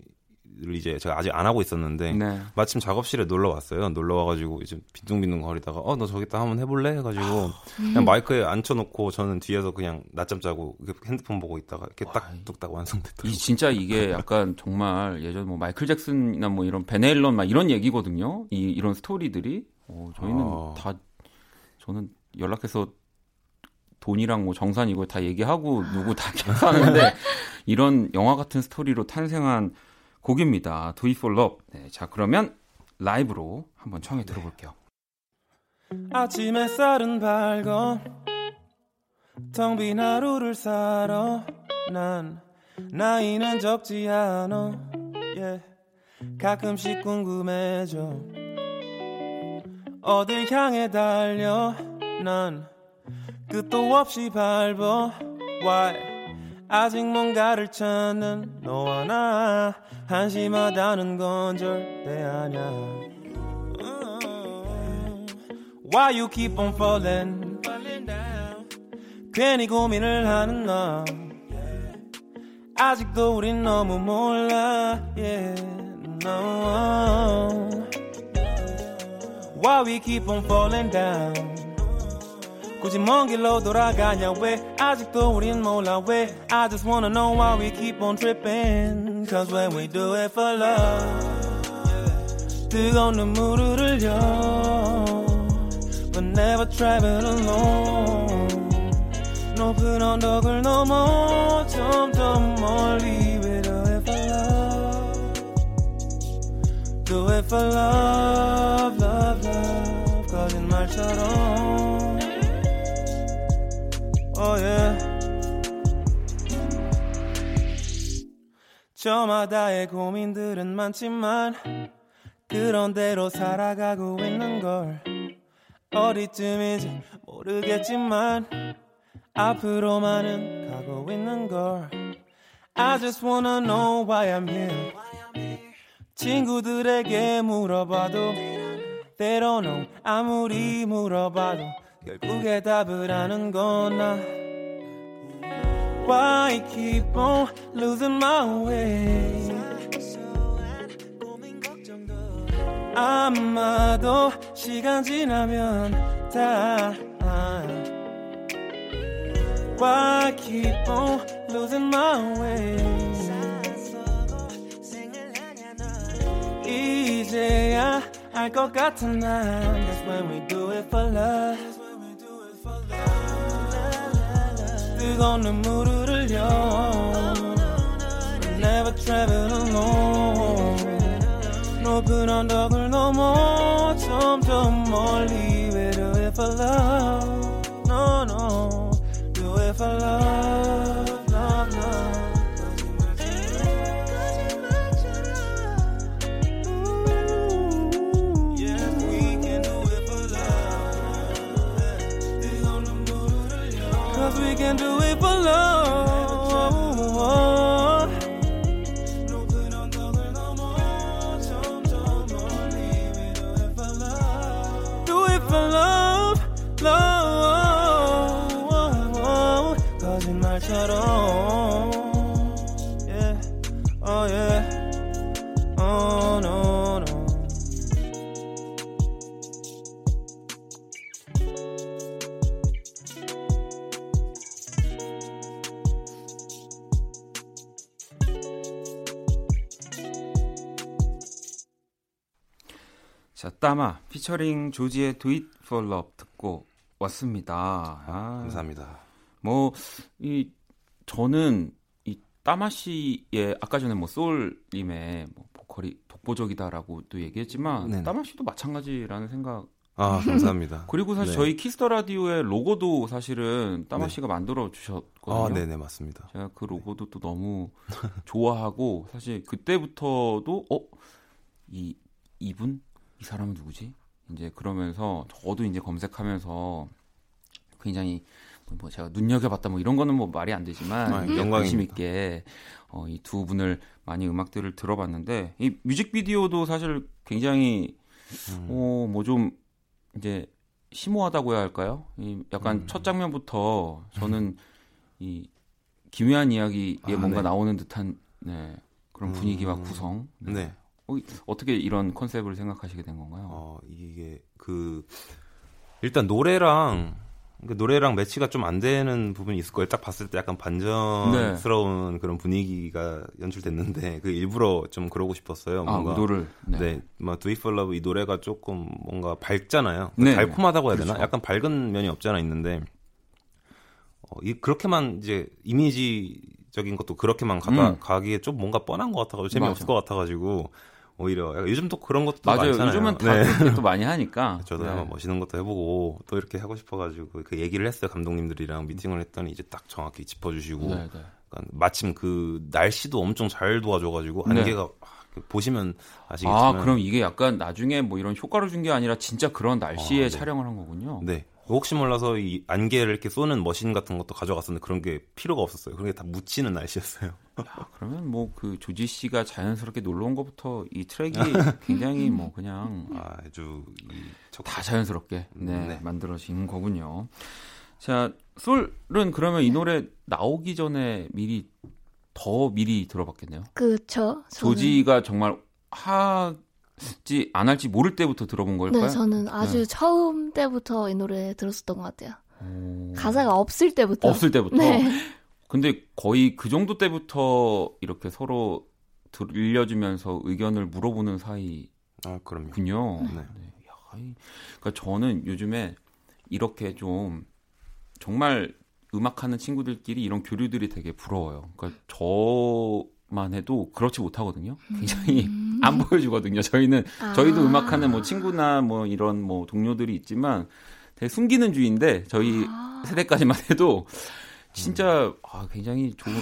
Speaker 4: 이제 제가 아직 안 하고 있었는데
Speaker 1: 네.
Speaker 4: 마침 작업실에 놀러 왔어요. 놀러 와가지고 이제 빈둥빈둥 거리다가 어 너 저기다 한번 해볼래 해가지고 그냥 마이크에 앉혀놓고 저는 뒤에서 그냥 낮잠 자고 핸드폰 보고 있다가 이렇게
Speaker 1: 와,
Speaker 4: 딱 뚝딱 완성됐더라고요.
Speaker 1: 이 진짜 이게 약간 정말 예전 뭐 마이클 잭슨이나 뭐 이런 반 헤일런 막 이런 얘기거든요. 이 이런 스토리들이 어, 저희는
Speaker 4: 아.
Speaker 1: 다 저는 연락해서 돈이랑 뭐 정산 이거 다 얘기하고 누구 다 (laughs) 계산하는데 이런 영화 같은 스토리로 탄생한 곡입니다. Do It For Love. 네, 자 그러면 라이브로 한번 청해 들어볼게요.
Speaker 5: 아침 햇살은 밝아 텅빈 하루를 살아 난 나이는 적지 않아 yeah. 가끔씩 궁금해져 어딜 향해 달려 난 끝도 없이 밟아 Why 아직 뭔가를 찾는 너와 나 한심하다는 건 절대 아냐 Why you keep on falling? 괜히 고민을 하는 너 아직도 우린 너무 몰라 yeah, no. Why we keep on falling down 굳이 먼 길로 돌아가냐 왜 아직도 우린 몰라 왜 I just wanna know why we keep on tripping Cause when we do it for love 뜨거운 눈물을 흘려 But never travel alone 높은 언덕을 넘어 점점 멀리 We do it for love Do it for love, love, love 거짓말처럼 Oh yeah 저마다의 고민들은 많지만 그런 대로 살아가고 있는 걸 어디쯤인지 모르겠지만 앞으로만은 가고 있는 걸 I just wanna know why I'm here. 친구들에게 물어봐도 know 아무리 물어봐도 결국에 답을 아는 건나 Why keep on losing my way 아마도 시간 지나면 다 Why keep on losing my way 이제야 알 것 같은 난 That's when we do it for love 뜨거운 눈물을 흘려 Never travel alone 높은 언덕을 넘어 점점 멀리 왜 do it for love no no do for love love
Speaker 1: 따마 피처링 조지의 Do It For Love 듣고 왔습니다. 아,
Speaker 4: 감사합니다.
Speaker 1: 뭐, 이, 저는 이 따마 씨의 아까 전에 뭐 솔님의 뭐 보컬이 독보적이다라고 또 얘기했지만
Speaker 4: 네네.
Speaker 1: 따마 씨도 마찬가지라는 생각.
Speaker 4: 아 감사합니다. (laughs)
Speaker 1: 그리고 사실
Speaker 4: 네.
Speaker 1: 저희 키스 더 라디오의 로고도 사실은 따마
Speaker 4: 네.
Speaker 1: 씨가 만들어 주셨거든요.
Speaker 4: 아 네네 맞습니다.
Speaker 1: 제가 그 로고도 또 너무 좋아하고 사실 그때부터도 어? 이 이분 이 사람은 누구지? 이제 그러면서 저도 이제 검색하면서 굉장히 뭐 제가 눈여겨봤다 뭐 이런 거는 뭐 말이 안 되지만
Speaker 4: 아, 영광입니다.
Speaker 1: 관심 있게 어, 이 두 분을 많이 음악들을 들어봤는데 이 뮤직비디오도 사실 굉장히
Speaker 4: 음.
Speaker 1: 어, 뭐 좀 이제 심오하다고 해야 할까요? 이 약간
Speaker 4: 음.
Speaker 1: 첫 장면부터 저는 이 기묘한 이야기에
Speaker 4: 아,
Speaker 1: 뭔가
Speaker 4: 네.
Speaker 1: 나오는 듯한 네, 그런 분위기와
Speaker 4: 음.
Speaker 1: 구성.
Speaker 4: 네.
Speaker 1: 어, 어떻게 이런 컨셉을 생각하시게 된 건가요?
Speaker 4: 어, 이게 그 일단 노래랑 그 노래랑 매치가 좀 안 되는 부분이 있을 거예요. 딱 봤을 때 약간 반전스러운 그런 분위기가 연출됐는데 (laughs) 그 일부러 좀 그러고 싶었어요.
Speaker 1: 아,
Speaker 4: 뭔가
Speaker 1: 의도를. 네.
Speaker 4: 네, 뭐 Do It For Love 이 노래가 조금 뭔가 밝잖아요.
Speaker 1: 네.
Speaker 4: 달콤하다고 해야 되나?
Speaker 1: 그렇죠.
Speaker 4: 약간 밝은 면이 없지 않아 있는데 어, 이 그렇게만 이제 이미지적인 것도 그렇게만 가다
Speaker 1: 음.
Speaker 4: 가기에 좀 뭔가 뻔한 것 같아가지고 재미없을
Speaker 1: 맞아.
Speaker 4: 것 같아가지고 오히려 요즘 또 그런 것도
Speaker 1: 맞아요.
Speaker 4: 많잖아요.
Speaker 1: 요즘은 다
Speaker 4: 네.
Speaker 1: 또 많이 하니까. (laughs)
Speaker 4: 저도
Speaker 1: 네.
Speaker 4: 한번 멋있는 것도 해보고 또 이렇게 하고 싶어가지고 그 얘기를 했어요 감독님들이랑 미팅을 했더니 이제 딱 정확히 짚어주시고
Speaker 1: 네, 네.
Speaker 4: 약간 마침 그 날씨도 엄청 잘 도와줘가지고
Speaker 1: 네.
Speaker 4: 안개가 아, 보시면 아시겠지만
Speaker 1: 아, 그럼 이게 약간 나중에 뭐 이런 효과를 준 게 아니라 진짜 그런 날씨에
Speaker 4: 아, 네.
Speaker 1: 촬영을 한 거군요.
Speaker 4: 네. 혹시 몰라서 이 안개를 이렇게 쏘는 머신 같은 것도 가져갔었는데 그런 게 필요가 없었어요. 그런 게 다 묻히는 날씨였어요.
Speaker 1: 그러면 뭐 그 조지 씨가 자연스럽게 놀러 온 것부터 이 트랙이 (laughs) 굉장히 뭐 그냥
Speaker 4: 아주 이 적-
Speaker 1: 다 자연스럽게 네,
Speaker 4: 네.
Speaker 1: 만들어진 거군요. 자, 솔은 그러면 이 노래 나오기 전에 미리 더 미리 들어봤겠네요.
Speaker 3: 그쵸. 저는-
Speaker 1: 조지가 정말 하 지 안 할지 모를 때부터 들어본 걸까요?
Speaker 3: 네, 저는 아주 처음 때부터 이 노래 들었었던 것 같아요.
Speaker 1: 오.
Speaker 3: 가사가 없을 때부터.
Speaker 1: 없을 때부터.
Speaker 3: 네.
Speaker 1: 근데 거의 그 정도 때부터 이렇게 서로 들려주면서 의견을 물어보는 사이군요.
Speaker 4: 아 그럼요.
Speaker 1: 네.
Speaker 4: 네.
Speaker 1: 그러니까 저는 요즘에 이렇게 좀 정말 음악하는 친구들끼리 이런 교류들이 되게 부러워요. 그러니까 저 만 해도 그렇지 못하거든요. 굉장히
Speaker 3: 음. (laughs)
Speaker 1: 안 보여주거든요. 저희는
Speaker 3: 아.
Speaker 1: 저희도 음악하는 뭐 친구나 뭐 이런 뭐 동료들이 있지만 되게 숨기는 주의인데 저희
Speaker 3: 아.
Speaker 1: 세대까지만 해도 진짜 아, 굉장히 좋은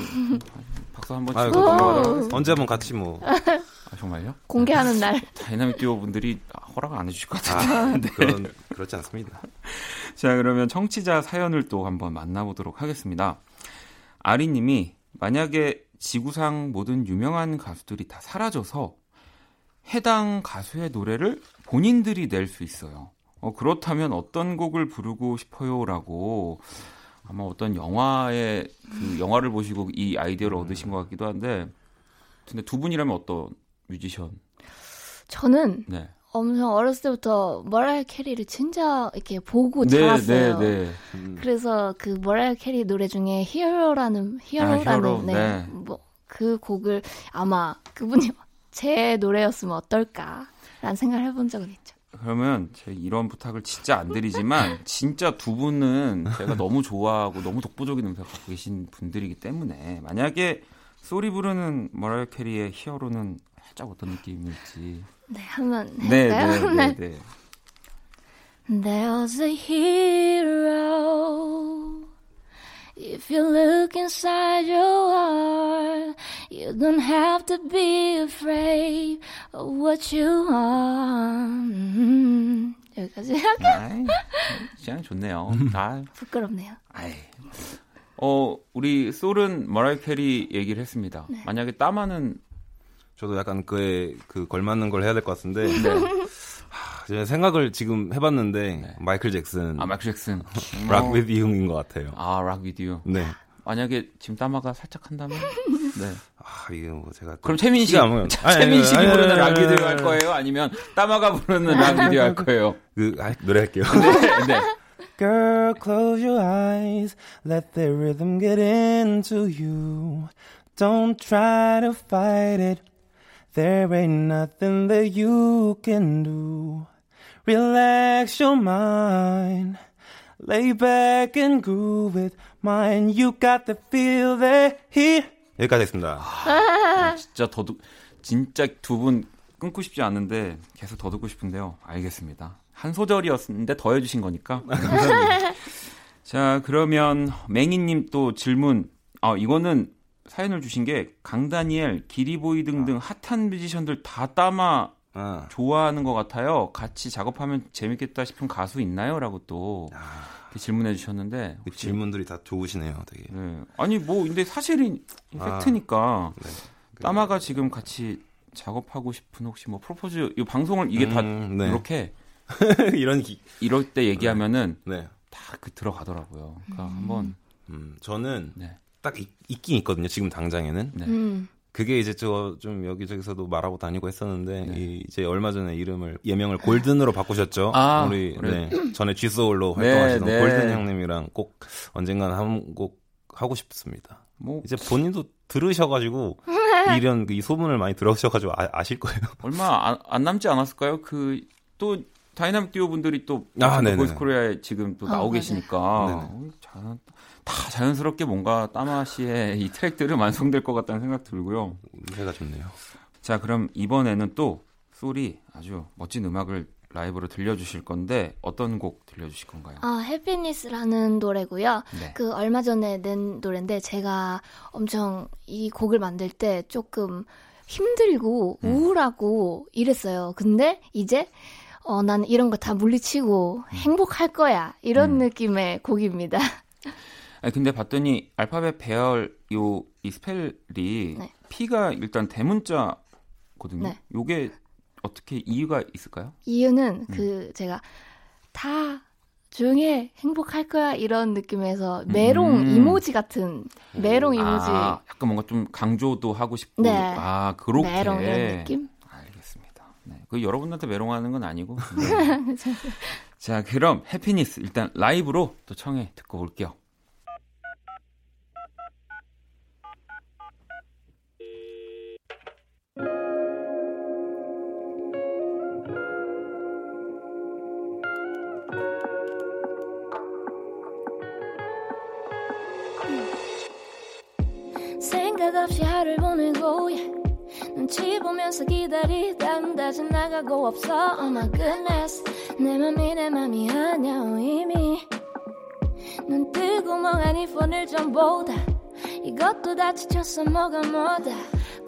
Speaker 1: 박수 한번
Speaker 4: 아유,
Speaker 1: 치고 하겠습니다.
Speaker 4: 언제 한번 같이 뭐
Speaker 1: 아, 정말요?
Speaker 3: 공개하는 날. (laughs)
Speaker 1: 다이나믹 듀오 분들이 허락을 안 해주실 것 같은데.
Speaker 4: 아, (laughs) 그런 그렇지 않습니다.
Speaker 1: 자, 그러면 청취자 사연을 또 한번 만나보도록 하겠습니다. 아리님이 만약에 지구상 모든 유명한 가수들이 다 사라져서 해당 가수의 노래를 본인들이 낼 수 있어요. 어, 그렇다면 어떤 곡을 부르고 싶어요?라고 아마 어떤 영화의 그 영화를 보시고 이 아이디어를 얻으신 것 같기도 한데, 근데 두 분이라면 어떤 뮤지션?
Speaker 3: 저는
Speaker 1: 네.
Speaker 3: 엄청 어렸을 때부터 머라이어 캐리를 진짜 이렇게 보고
Speaker 1: 네,
Speaker 3: 자랐어요.
Speaker 1: 네, 네.
Speaker 3: 그래서 그 머라이어 캐리 노래 중에 Hero라는 Hero라는
Speaker 1: Hero,
Speaker 3: 네.
Speaker 1: 네.
Speaker 3: 뭐그 곡을 아마 그분이 (laughs) 제 노래였으면 어떨까라는 생각을 해본 적은 있죠.
Speaker 1: 그러면 제가 이런 부탁을 진짜 안 드리지만 (laughs) 진짜 두 분은 제가 너무 좋아하고 너무 독보적인 음색을 갖고 계신 분들이기 때문에 만약에 소리 부르는 머라이어 캐리의 히어로는 살짝 어떤 느낌일지.
Speaker 3: 네, 한번
Speaker 1: 네,
Speaker 3: 해볼까요?
Speaker 1: 네, 네, 네.
Speaker 3: There's a hero. If you look inside your heart, you don't have to be afraid of what you are. 음, 여기까지.
Speaker 1: 아이, 그냥 좋네요. 아,
Speaker 3: 부끄럽네요.
Speaker 1: 아이. 어, 우리 솔은 머라이어 캐리 얘기를 했습니다.
Speaker 3: 네.
Speaker 1: 만약에 따마는
Speaker 4: 저도 약간 그에 그 걸맞는 걸 해야 될 것 같은데
Speaker 1: 네.
Speaker 4: 하, 제가 생각을 지금 해봤는데
Speaker 1: 네.
Speaker 4: 마이클 잭슨,
Speaker 1: 아, 마이클 잭슨. (laughs)
Speaker 4: Rock
Speaker 1: 어,
Speaker 4: With You인 것 같아요.
Speaker 1: 아, Rock With You.
Speaker 4: 네.
Speaker 1: 만약에 지금 따마가 살짝 한다면 (laughs) 네.
Speaker 4: 아 이게 뭐 제가 또
Speaker 1: 그럼 채민 씨, 채민
Speaker 4: 아니,
Speaker 1: 씨가 부르는 락
Speaker 4: 아니,
Speaker 1: 위디오
Speaker 4: 아니,
Speaker 1: 할
Speaker 4: 아니.
Speaker 1: 거예요? 아니면 따마가 부르는 락 위디오 할 거예요? (laughs)
Speaker 4: 그 아, 노래 할게요.
Speaker 1: 네. 네.
Speaker 5: Girl, close your eyes. Let the rhythm get into you. Don't try to fight it. There ain't nothing that you can do. Relax your mind. Lay back and groove with mine. You got to feel the heat.
Speaker 4: 여기까지 했습니다.
Speaker 1: 아, 진짜 더 듣, 진짜 두 분 끊고 싶지 않은데 계속 더 듣고 싶은데요. 알겠습니다. 한 소절이었는데 더 해주신 거니까. 자, 그러면 맹이님 또 질문. 아, 이거는 사연을 주신 게 강다니엘, 기리보이 등등 핫한 뮤지션들 다 따마
Speaker 4: 아,
Speaker 1: 좋아하는 것 같아요. 같이 작업하면 재밌겠다 싶은 가수 있나요? 라고 또 이렇게 질문해 주셨는데.
Speaker 4: 그 질문들이 다 좋으시네요, 되게.
Speaker 1: 네. 아니, 뭐, 근데 사실은
Speaker 4: 아.
Speaker 1: 팩트니까.
Speaker 4: 네.
Speaker 1: 따마가 지금 같이 작업하고 싶은 혹시 뭐 프로포즈 이 방송을 이게 다
Speaker 4: 음, 네.
Speaker 1: 이렇게 (laughs)
Speaker 4: 이런 기,
Speaker 1: 이럴 때 얘기하면은
Speaker 4: 네.
Speaker 1: 다그 들어가더라고요. 그러니까 한번
Speaker 4: 음, 저는
Speaker 1: 네.
Speaker 4: 딱 있, 있긴 있거든요. 지금 당장에는.
Speaker 1: 네.
Speaker 3: 음,
Speaker 4: 그게 이제 저 좀 여기저기서도 말하고 다니고 했었는데
Speaker 1: 네.
Speaker 4: 이, 이제 얼마 전에 이름을 예명을 골든으로 바꾸셨죠.
Speaker 1: 아,
Speaker 4: 우리
Speaker 1: 그래.
Speaker 4: 네, 전에 G소울로
Speaker 1: 네,
Speaker 4: 활동하시던
Speaker 1: 네.
Speaker 4: 골든 형님이랑 꼭 언젠간 한 곡 하고 싶습니다.
Speaker 1: 뭐
Speaker 4: 이제 본인도 들으셔가지고 (laughs) 이런 이 소문을 많이 들으셔가지고 아, 실 거예요.
Speaker 1: 얼마 안, 안 남지 않았을까요? 그 또 다이나믹 듀오 분들이 또
Speaker 4: 아, 네네.
Speaker 1: 보이스 코리아에 지금 또
Speaker 3: 아,
Speaker 1: 나오고
Speaker 3: 맞아요.
Speaker 1: 계시니까
Speaker 4: 네네.
Speaker 1: 어, 자연, 다 자연스럽게 뭔가 따마 씨의 이 트랙들은 (laughs) 완성될 것 같다는 생각 들고요.
Speaker 4: 새가 좋네요.
Speaker 1: 자, 그럼 이번에는 또 솔이 아주 멋진 음악을 라이브로 들려주실 건데 어떤 곡 들려주실 건가요?
Speaker 3: 아, 해피니스라는 노래고요.
Speaker 1: 네.
Speaker 3: 그 얼마 전에 낸 노래인데 제가 엄청 이 곡을 만들 때 조금 힘들고
Speaker 1: 음.
Speaker 3: 우울하고 이랬어요. 근데 이제 어, 나는 이런 거 다 물리치고 행복할 거야. 이런
Speaker 1: 음.
Speaker 3: 느낌의 곡입니다. (laughs)
Speaker 1: 아니, 근데 봤더니 알파벳 배열 요 이 스펠이
Speaker 3: 네.
Speaker 1: P가 일단 대문자거든요.
Speaker 3: 네.
Speaker 1: 요게 어떻게 이유가 있을까요?
Speaker 3: 이유는
Speaker 1: 음.
Speaker 3: 그 제가 다 조용해 행복할 거야 이런 느낌에서 메롱
Speaker 1: 음.
Speaker 3: 이모지 같은 메롱 이모지
Speaker 1: 아, 약간 뭔가 좀 강조도 하고 싶고
Speaker 3: 네.
Speaker 1: 아 그렇게
Speaker 3: 메롱 이런 느낌.
Speaker 1: 그 여러분한테 메롱하는 건 아니고. (laughs) 네. 자, 그럼 Happiness 일단 라이브로 또 청해 듣고 올게요.
Speaker 3: 생각 없이 하루를 보내고 yeah. 눈치 보면서 기다리다 다 지나가고 없어. Oh my goodness 내 맘이 내 맘이 아냐 이미. 눈 뜨고 멍하니 폰을 좀 보다. 이것도 다 지쳤어 뭐가 뭐다.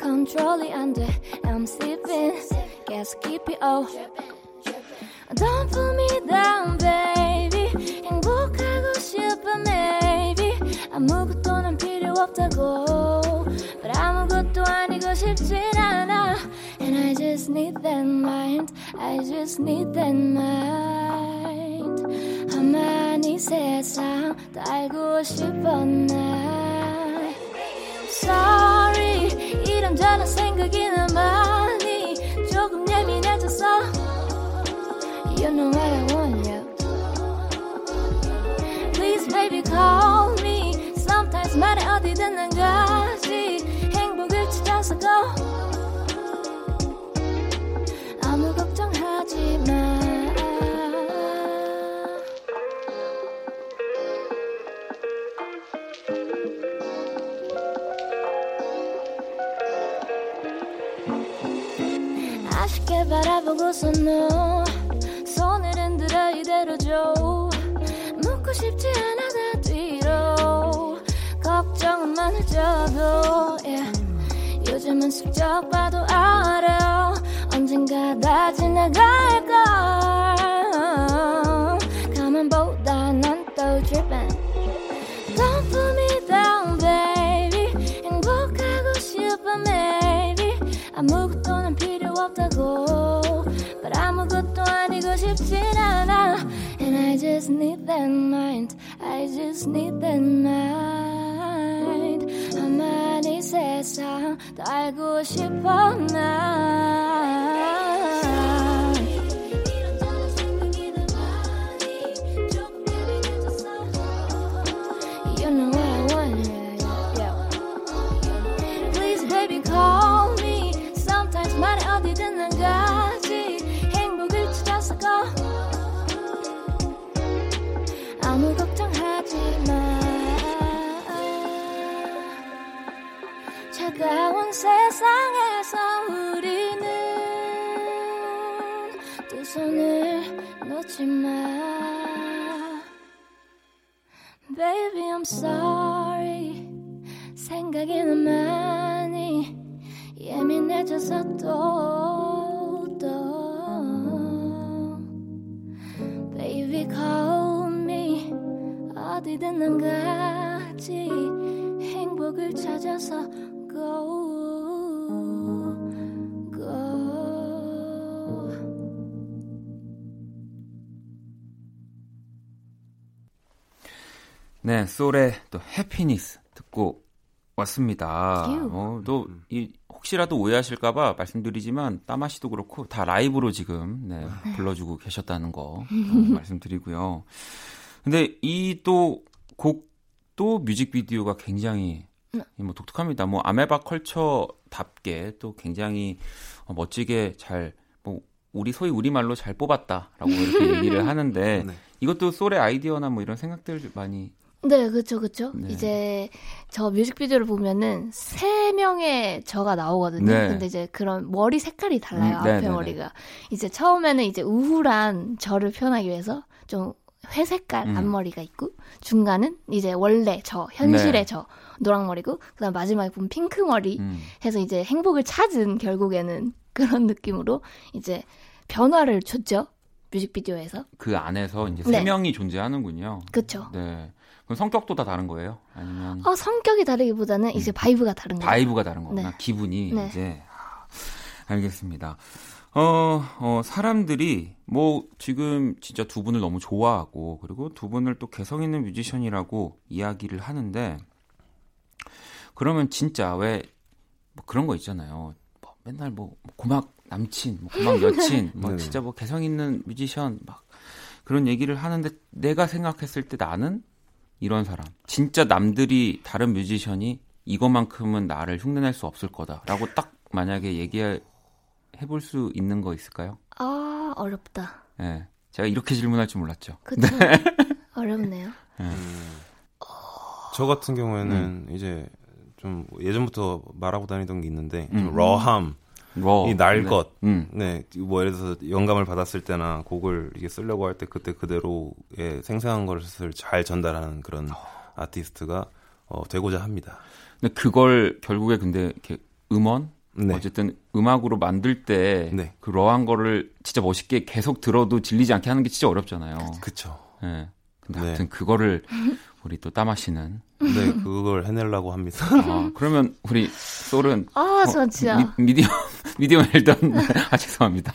Speaker 3: 컨트롤이 안돼. I'm sleeping. 계속 깊이 oh Don't put me down baby. 행복하고 싶어 maybe. 아무것도 난 필요 없다고. But 아무것도 아니고 싶진 않아 And I just need that mind I just need that mind 가만히 세상 다 알고 싶어 나 Sorry 이런저런 생각이 나 많이 조금 예민해졌어 You know what I 보고서 너 손을 흔들어 이대로 줘. 묻고 싶지 않아 다 뒤로 걱정은 많아져도 yeah. 요즘은 슬쩍 봐도 알아. 언젠가 다 지나갈걸. 가만 보다 난또 trippin' Don't put me down baby. 행복하고 싶어 maybe. 아무것도 난 필요 없다고 아무것도 아니고 싶진 않아 And I just need that mind I just need that mind 가만히 세상 더 알고 싶어 나 놓지 마 Baby I'm sorry. 생각이 너무 많이 예민해져서 또, 또 Baby call me. 어디든 난 가지. 행복을 찾아서 go
Speaker 1: 네, 소울의 또 해피니스 듣고 왔습니다.
Speaker 3: 휴.
Speaker 1: 어, 또 이 혹시라도 오해하실까봐 말씀드리지만 따마 씨도 그렇고 다 라이브로 지금 네, 불러주고 계셨다는 거 어, (laughs) 말씀드리고요. 근데 이 또 곡도 뮤직비디오가 굉장히 이뭐 독특합니다. 뭐 아메바 컬처답게 또 굉장히 어, 멋지게 잘 뭐 우리 소위 우리 말로 잘 뽑았다라고 이렇게 얘기를 (laughs) 하는데
Speaker 4: 네.
Speaker 1: 이것도 소울의 아이디어나 뭐 이런 생각들 많이
Speaker 3: 네, 그쵸, 그쵸.
Speaker 1: 네.
Speaker 3: 이제 저 뮤직비디오를 보면은 세 명의 저가 나오거든요.
Speaker 1: 네.
Speaker 3: 근데 이제 그런 머리 색깔이 달라요,
Speaker 1: 음,
Speaker 3: 앞에
Speaker 1: 네네네.
Speaker 3: 머리가. 이제 처음에는 이제 우울한 저를 표현하기 위해서 좀 회색깔
Speaker 1: 음.
Speaker 3: 앞머리가 있고, 중간은 이제 원래 저, 현실의
Speaker 1: 네.
Speaker 3: 저, 노랑머리고, 그 다음 마지막에 보면 핑크 머리
Speaker 1: 음.
Speaker 3: 해서 이제 행복을 찾은 결국에는 (laughs) 그런 느낌으로 이제 변화를 줬죠. 뮤직비디오에서.
Speaker 1: 그 안에서 이제
Speaker 3: 네.
Speaker 1: 세 명이 존재하는군요.
Speaker 3: 그쵸.
Speaker 1: 네. 그럼 성격도 다 다른 거예요? 아니면
Speaker 3: 어, 성격이 다르기보다는 이제 vibe가 다른 거예요.
Speaker 1: 음. vibe가 다른 거구나.
Speaker 3: 네.
Speaker 1: 기분이
Speaker 3: 네.
Speaker 1: 이제 아, 알겠습니다. 어, 어, 사람들이 뭐 지금 진짜 두 분을 너무 좋아하고 그리고 두 분을 또 개성 있는 뮤지션이라고 이야기를 하는데 그러면 진짜 왜 뭐 그런 거 있잖아요. 뭐 맨날 뭐 고막 남친, 뭐 고막 여친, (laughs) 뭐
Speaker 4: 네네.
Speaker 1: 진짜 뭐 개성 있는 뮤지션 막 그런 얘기를 하는데 내가 생각했을 때 나는 이런 사람. 진짜 남들이 다른 뮤지션이 이것만큼은 나를 흉내낼 수 없을 거다라고 딱 만약에 얘기해 볼 수 있는 거 있을까요?
Speaker 3: 아, 어렵다.
Speaker 1: 예. 제가 이렇게 질문할 줄 몰랐죠.
Speaker 3: 그쵸. 어렵네요.
Speaker 4: 저 같은 경우에는
Speaker 1: 음.
Speaker 4: 이제 좀 예전부터 말하고 다니던 게 있는데
Speaker 1: 음.
Speaker 4: 좀 러함,
Speaker 1: 뭐,
Speaker 4: 이 날것,
Speaker 1: 네. 음.
Speaker 4: 네, 뭐 예를 들어서 영감을 받았을 때나 곡을 이게 쓰려고 할 때 그때 그대로의 생생한 것을 잘 전달하는 그런 아티스트가 어, 되고자 합니다.
Speaker 1: 근데 그걸 결국에 근데 이렇게 음원
Speaker 4: 네.
Speaker 1: 어쨌든 음악으로 만들 때
Speaker 4: 네.
Speaker 1: 그 러한 거를 진짜 멋있게 계속 들어도 질리지 않게 하는 게 진짜 어렵잖아요.
Speaker 4: 그쵸.
Speaker 1: 예. 근데
Speaker 4: 네.
Speaker 1: 아무튼 그거를 (laughs) 우리 또 따마 씨는
Speaker 4: 네, 그걸 해내려고 합니다.
Speaker 1: 아, 그러면 우리 솔은
Speaker 3: 아,
Speaker 1: 어,
Speaker 3: 저 진짜.
Speaker 1: 미, 디엄 미디엄 웰던 (laughs) 아 죄송합니다.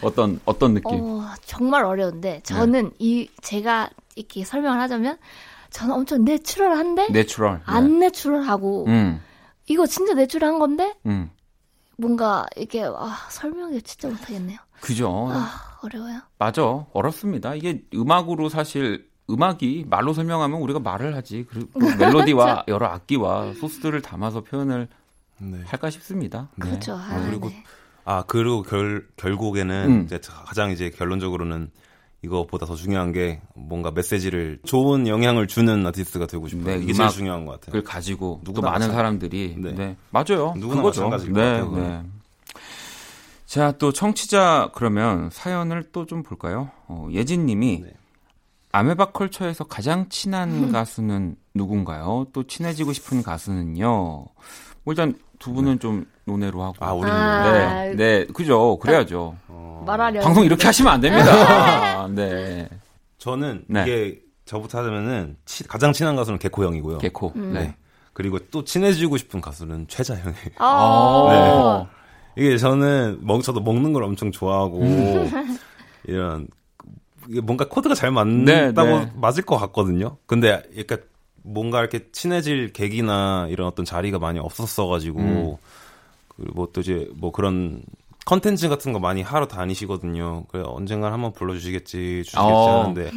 Speaker 1: 어떤 어떤 느낌?
Speaker 3: 어, 정말 어려운데, 저는
Speaker 1: 네.
Speaker 3: 이, 제가 이렇게 설명을 하자면, 저는 엄청 natural한데,
Speaker 1: natural. 네.
Speaker 3: 안 natural하고,
Speaker 1: 음.
Speaker 3: 이거 진짜 natural한 건데,
Speaker 1: 음.
Speaker 3: 뭔가, 이게, 아, 설명이 진짜 못하겠네요.
Speaker 1: 그죠.
Speaker 3: 아, 어려워요.
Speaker 1: 맞아. 어렵습니다. 이게 음악으로 사실 음악이 말로 설명하면 우리가 말을 하지. 그리고 그 멜로디와 (laughs) 여러 악기와 소스들을 담아서 표현을
Speaker 4: 네.
Speaker 1: 할까 싶습니다. 네.
Speaker 3: 그렇죠. 아,
Speaker 4: 그리고
Speaker 3: 네.
Speaker 4: 아 그리고 결 결국에는
Speaker 1: 음.
Speaker 4: 이제 가장 이제 결론적으로는 이거보다 더 중요한 게 뭔가 메시지를 좋은 영향을 주는 아티스트가 되고 싶어요.
Speaker 1: 네,
Speaker 4: 이게 제일 중요한 것 같아요.
Speaker 1: 그걸 가지고 또 많은. 사람들이 네,
Speaker 4: 네.
Speaker 1: 맞아요.
Speaker 4: 누구나
Speaker 1: 그거죠. 네. 네. 자, 또 청취자 그러면 사연을 또 좀 볼까요? 어, 예진 님이
Speaker 4: 네.
Speaker 1: 아메바 컬처에서 가장 친한 가수는 누군가요? 또 친해지고 싶은 가수는요? 뭐 일단 두 분은 좀 논외로 하고.
Speaker 4: 아, 우리
Speaker 3: 아,
Speaker 1: 네, 네, 그죠. 그래야죠.
Speaker 4: 어,
Speaker 3: 말하려.
Speaker 1: 방송 이렇게 하시면 안 됩니다. (laughs) 네.
Speaker 4: 저는
Speaker 1: 네.
Speaker 4: 이게 저부터 하자면은 치- 가장 친한 가수는 개코 형이고요.
Speaker 1: 개코.
Speaker 3: 음.
Speaker 1: 네.
Speaker 4: 네. 그리고 또 친해지고 싶은 가수는 최자형이에요.
Speaker 3: 아,
Speaker 4: 이게 저는 먹 저도 먹는 걸 엄청 좋아하고
Speaker 1: 음.
Speaker 4: 이런 뭔가 코드가 잘 맞다고
Speaker 1: 네, 네.
Speaker 4: 맞을 것 같거든요. 근데 약간 뭔가 이렇게 친해질 계기나 이런 어떤 자리가 많이 없었어가지고
Speaker 1: 음.
Speaker 4: 그리고 또 이제 뭐 그런 컨텐츠 같은 거 많이 하러 다니시거든요. 그래 언젠간 한번 불러주시겠지 주시겠지
Speaker 1: 어.
Speaker 4: 하는데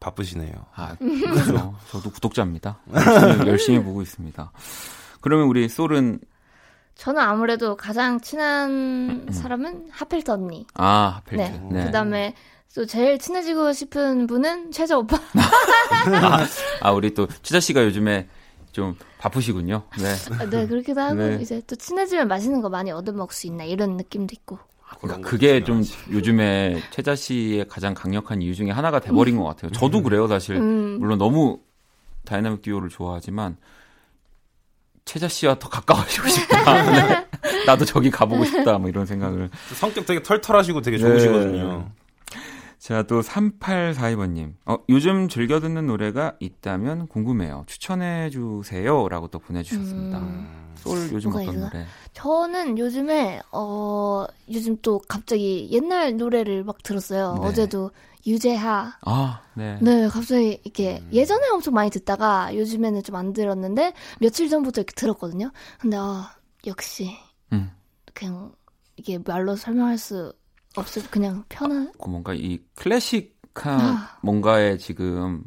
Speaker 4: 바쁘시네요.
Speaker 1: 아, (laughs) 그렇죠. 저도 구독자입니다. (laughs) 열심히, 열심히 보고 있습니다. 그러면 우리 솔은
Speaker 3: 저는 아무래도 가장 친한 사람은 하필트 언니.
Speaker 1: 아 하필트.
Speaker 3: 네.
Speaker 1: 네.
Speaker 3: 그다음에 또 제일 친해지고 싶은 분은 최자 오빠. (laughs)
Speaker 1: 아 우리 또 치자 씨가 요즘에 좀 바쁘시군요. 네.
Speaker 3: 아, 네, 그렇기도 하고
Speaker 1: 네.
Speaker 3: 이제 또 친해지면 맛있는 거 많이 얻어 먹을 수 있나 이런 느낌도 있고.
Speaker 1: 그러니까 그게 좀 요즘에 최자 씨의 가장 강력한 이유 중에 하나가 돼버린 것 같아요. 저도 그래요, 사실.
Speaker 3: 음.
Speaker 1: 물론 너무 다이나믹 듀오를 좋아하지만 최자 씨와 더 가까워지고 싶다. 네. (laughs) 나도 저기 가보고 싶다. 뭐 이런 생각을.
Speaker 4: 성격 되게 털털하시고 되게
Speaker 1: 네.
Speaker 4: 좋으시거든요.
Speaker 1: 자, 또 3842번님. 어, 요즘 즐겨 듣는 노래가 있다면 궁금해요. 추천해 주세요.라고 또 보내주셨습니다.
Speaker 3: 음.
Speaker 1: 솔 요즘 어떤
Speaker 3: 있나?
Speaker 1: 노래?
Speaker 3: 저는 요즘에 어 요즘 또 갑자기 옛날 노래를 막 들었어요.
Speaker 1: 네.
Speaker 3: 어제도 유재하.
Speaker 1: 아, 네.
Speaker 3: 네, 갑자기 이렇게 예전에 엄청 많이 듣다가 요즘에는 좀 안 들었는데 며칠 전부터 이렇게 들었거든요. 근데 아 역시
Speaker 1: 음.
Speaker 3: 그냥 이게 말로 설명할 수 없을 그냥 편한
Speaker 1: 그 뭔가 이 클래식한
Speaker 3: 아.
Speaker 1: 뭔가에 지금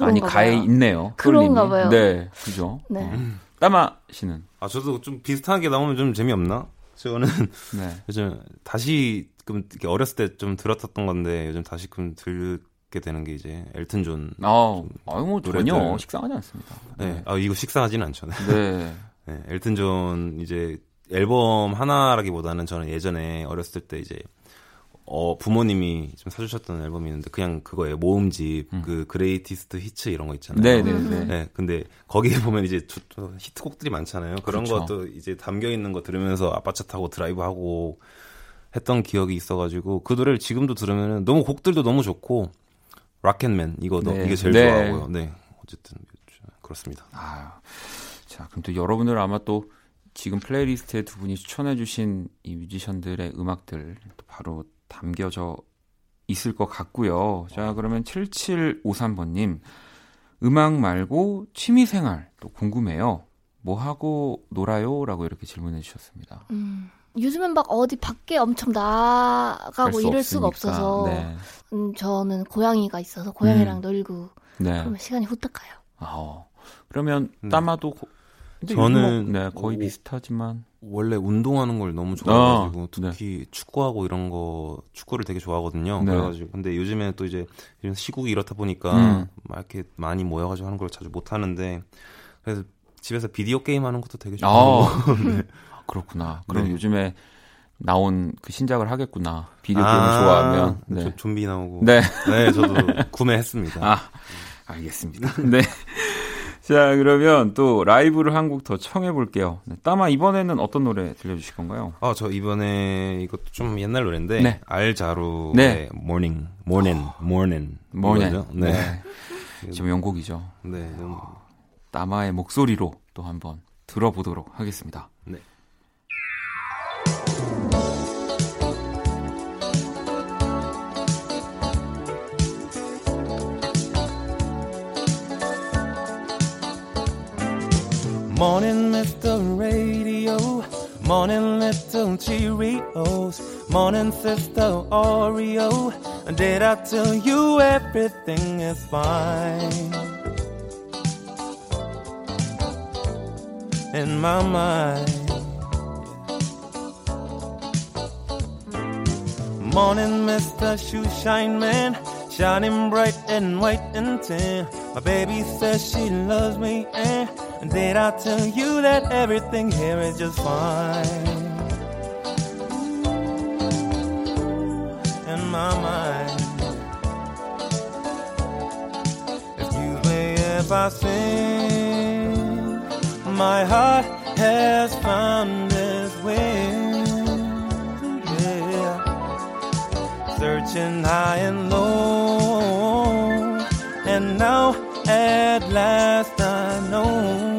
Speaker 1: 많이 가해
Speaker 3: 봐요.
Speaker 1: 있네요.
Speaker 3: 그런가. 봐요.
Speaker 1: 네, 그죠.
Speaker 3: 네.
Speaker 1: 어. 따마 씨는
Speaker 4: 아 저도 좀 비슷한 게 나오면 좀 재미없나? 저는 (laughs)
Speaker 1: 네. (laughs)
Speaker 4: 요즘 다시금 이렇게 어렸을 때 좀 들었었던 건데 요즘 다시금 듣게 되는 게 이제 엘튼 존.
Speaker 1: 아, 아유 뭐 전혀. 식상하지 않습니다.
Speaker 4: 네. 아 이거 식상하진 않죠. (laughs)
Speaker 1: 네.
Speaker 4: 네. 엘튼 존 이제 앨범 하나라기보다는 저는 예전에 어렸을 때 이제 어 부모님이 좀 사주셨던 앨범이 있는데 그냥 그거예요 모음집
Speaker 1: 음.
Speaker 4: 그 Greatest Hits 이런 거 있잖아요.
Speaker 1: 네, 네, 네.
Speaker 4: 네, 근데 거기에 보면 이제 주- 저 히트곡들이 많잖아요. 그런
Speaker 1: 그렇죠.
Speaker 4: 것도 이제 담겨 있는 거 들으면서 아빠 차 타고 드라이브 하고 했던 기억이 있어가지고 그 노래를 지금도 들으면 너무 곡들도 너무 좋고 Rocket Man 이거 너,
Speaker 1: 네.
Speaker 4: 이게 제일
Speaker 1: 네.
Speaker 4: 좋아하고요. 네, 어쨌든 그렇습니다.
Speaker 1: 아, 자, 그럼 또 여러분들 아마 또 지금 playlist에 두 분이 추천해주신 이 뮤지션들의 음악들 또 바로 담겨져 있을 것 같고요. 자, 그러면 7753번님. 음악 말고 취미생활 또 궁금해요. 뭐 하고 놀아요? 라고 이렇게 질문해 주셨습니다.
Speaker 3: 음, 요즘은 막 어디 밖에 엄청 나가고 이럴 수가
Speaker 1: 없으니까.
Speaker 3: 없어서
Speaker 1: 네.
Speaker 3: 음, 저는 고양이가 있어서 고양이랑
Speaker 1: 음.
Speaker 3: 놀고
Speaker 1: 네.
Speaker 3: 그러면 시간이 후딱 가요.
Speaker 1: 아, 그러면
Speaker 4: 음.
Speaker 1: 따마도 고-
Speaker 4: 저는
Speaker 1: 요즘은 네, 거의
Speaker 4: 오-
Speaker 1: 비슷하지만
Speaker 4: 원래 운동하는 걸 너무 좋아해가지고
Speaker 1: 아,
Speaker 4: 특히 축구하고 이런 거 축구를 되게 좋아하거든요.
Speaker 1: 네.
Speaker 4: 그래가지고 근데 요즘에 또 이제 시국이 이렇다 보니까
Speaker 1: 음.
Speaker 4: 막 이렇게 많이 모여가지고 하는 걸 자주 못 하는데 그래서 집에서 비디오 게임 하는 것도 되게
Speaker 1: 아,
Speaker 4: 좋아하고 (laughs)
Speaker 1: 그렇구나. 그럼
Speaker 4: 네.
Speaker 1: 요즘에 나온 그 신작을 하겠구나. 비디오
Speaker 4: 아,
Speaker 1: 게임을 좋아하면. 네.
Speaker 4: 저- 좀비 나오고
Speaker 1: 네.
Speaker 4: 네, 저도 구매했습니다.
Speaker 1: 아, 알겠습니다. 네. 자, 그러면 또 라이브를 한 곡 더 청해 볼게요. 네, 따마 이번에는 어떤 노래 들려주실 건가요?
Speaker 4: 아, 저 이번에 이것도 좀 옛날 노래인데
Speaker 1: 네.
Speaker 4: Al Jarreau의
Speaker 1: 네.
Speaker 4: Morning, morning, morning,
Speaker 1: 뭐냐?
Speaker 4: 이거죠? 네.
Speaker 1: 지금 명곡이죠.
Speaker 4: 네, 너무
Speaker 1: 따마의 목소리로 또 한번 들어보도록 하겠습니다.
Speaker 5: Morning, Mr. Radio. Morning, little Cheerios. Morning, Sister Oreo. Did I tell you everything is fine? In my mind. Morning, Mr. Shoe Shine Man, shining bright and white and tan. My baby says she loves me, and and did I tell you that everything here is just fine? In my mind, excuse me if I sing, my heart has found its way. Yeah. Searching high and low, and now at last I know.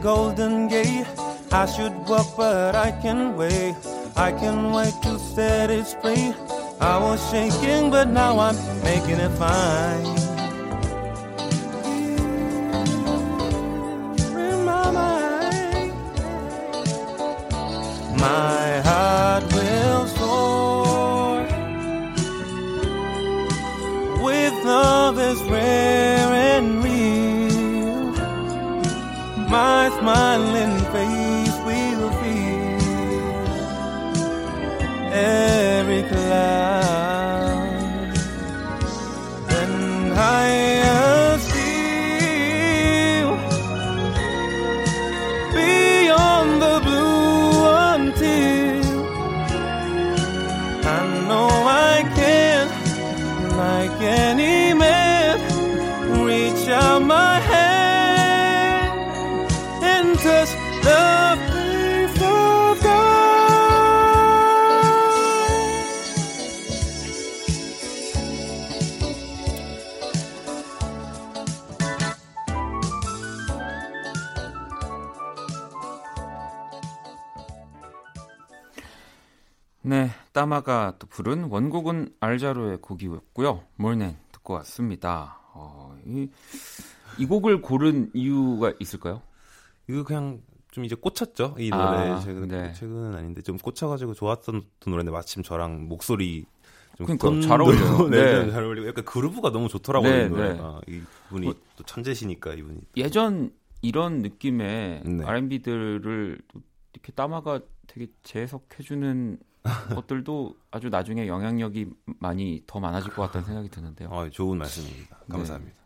Speaker 5: Golden Gate. I should walk, but I can wait. I can wait to set it straight. I was shaking, but now I'm making it fine. smiling face.
Speaker 1: 따마가 또 부른 원곡은 알자로의 곡이었고요. 몰넨 듣고 왔습니다. 어, 이, 이 곡을 고른 이유가 있을까요?
Speaker 4: 이거 그냥 좀 이제 꽂혔죠 이 노래
Speaker 1: 아,
Speaker 4: 최근
Speaker 1: 네.
Speaker 4: 최근은 아닌데 좀 꽂혀가지고 좋았던 노래인데 마침 저랑 목소리 좀
Speaker 1: 그러니까
Speaker 4: 톤도-
Speaker 1: 잘 어울려요. (laughs)
Speaker 4: 네,
Speaker 1: 네.
Speaker 4: 잘 어울리고 약간 그루브가 너무 좋더라고요
Speaker 1: 네,
Speaker 4: 이 노래가 이 분이
Speaker 1: 뭐-
Speaker 4: 또 천재시니까 이분이
Speaker 1: 예전 이런 느낌의
Speaker 4: 네.
Speaker 1: R&B들을 이렇게 따마가 되게 재해석해주는 (laughs) 것들도 아주 나중에 영향력이 많이 더 많아질 것 같다는 생각이 드는데요.
Speaker 4: 아, 좋은 말씀입니다 감사합니다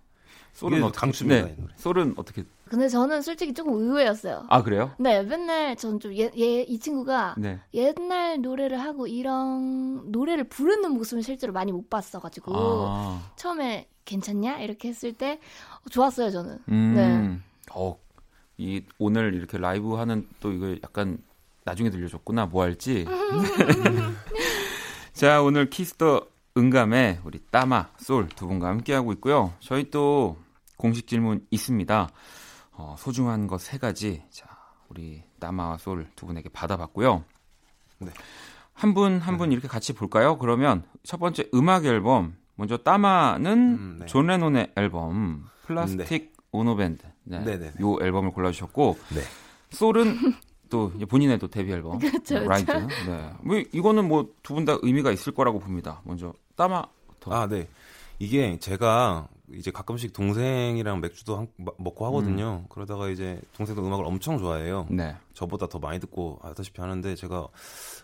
Speaker 1: 솔은
Speaker 4: 이게
Speaker 1: 어떻게
Speaker 4: 강추입니다,
Speaker 1: 네. 솔은 어떻게?
Speaker 3: 근데 저는 솔직히 조금 의외였어요.
Speaker 1: 아 그래요?
Speaker 3: 네, 맨날 전 좀 얘, 얘, 이 친구가
Speaker 1: 네.
Speaker 3: 옛날 노래를 하고 이런 노래를 부르는 모습을 실제로 많이 못 봤어가지고
Speaker 1: 아,
Speaker 3: 처음에 괜찮냐 이렇게 했을 때 좋았어요 저는.
Speaker 1: 음,
Speaker 3: 네.
Speaker 1: 어, 이 오늘 이렇게 라이브 하는 또 이거 약간 나중에 들려줬구나 뭐 할지. (laughs) 자 오늘 Kiss the 음감회 우리 따마 솔 두 분과 함께 하고 있고요. 저희 또 공식 질문 있습니다. 어, 소중한 것 세 가지. 자 우리 따마와 솔 두 분에게 받아봤고요.
Speaker 4: 네.
Speaker 1: 한분한분 이렇게 같이 볼까요? 그러면 첫 번째 음악 앨범 먼저 따마는
Speaker 4: 음, 네.
Speaker 1: 존 레논의 앨범 Plastic Ono Band 네.
Speaker 4: 네네네.
Speaker 1: 요 앨범을 골라주셨고
Speaker 4: 네.
Speaker 1: 솔은 (laughs) 또 본인의 또 데뷔 앨범 (laughs)
Speaker 3: 그쵸, 그쵸.
Speaker 1: Ride 네. 뭐 이거는 뭐 두 분 다 의미가 있을 거라고 봅니다. 먼저 따마부터
Speaker 4: 아, 네. 이게 제가 이제 가끔씩 동생이랑 맥주도 한- 마- 먹고 하거든요. 그러다가 이제 동생도 음악을 엄청 좋아해요.
Speaker 1: 네.
Speaker 4: 저보다 더 많이 듣고 하다시피 하는데 제가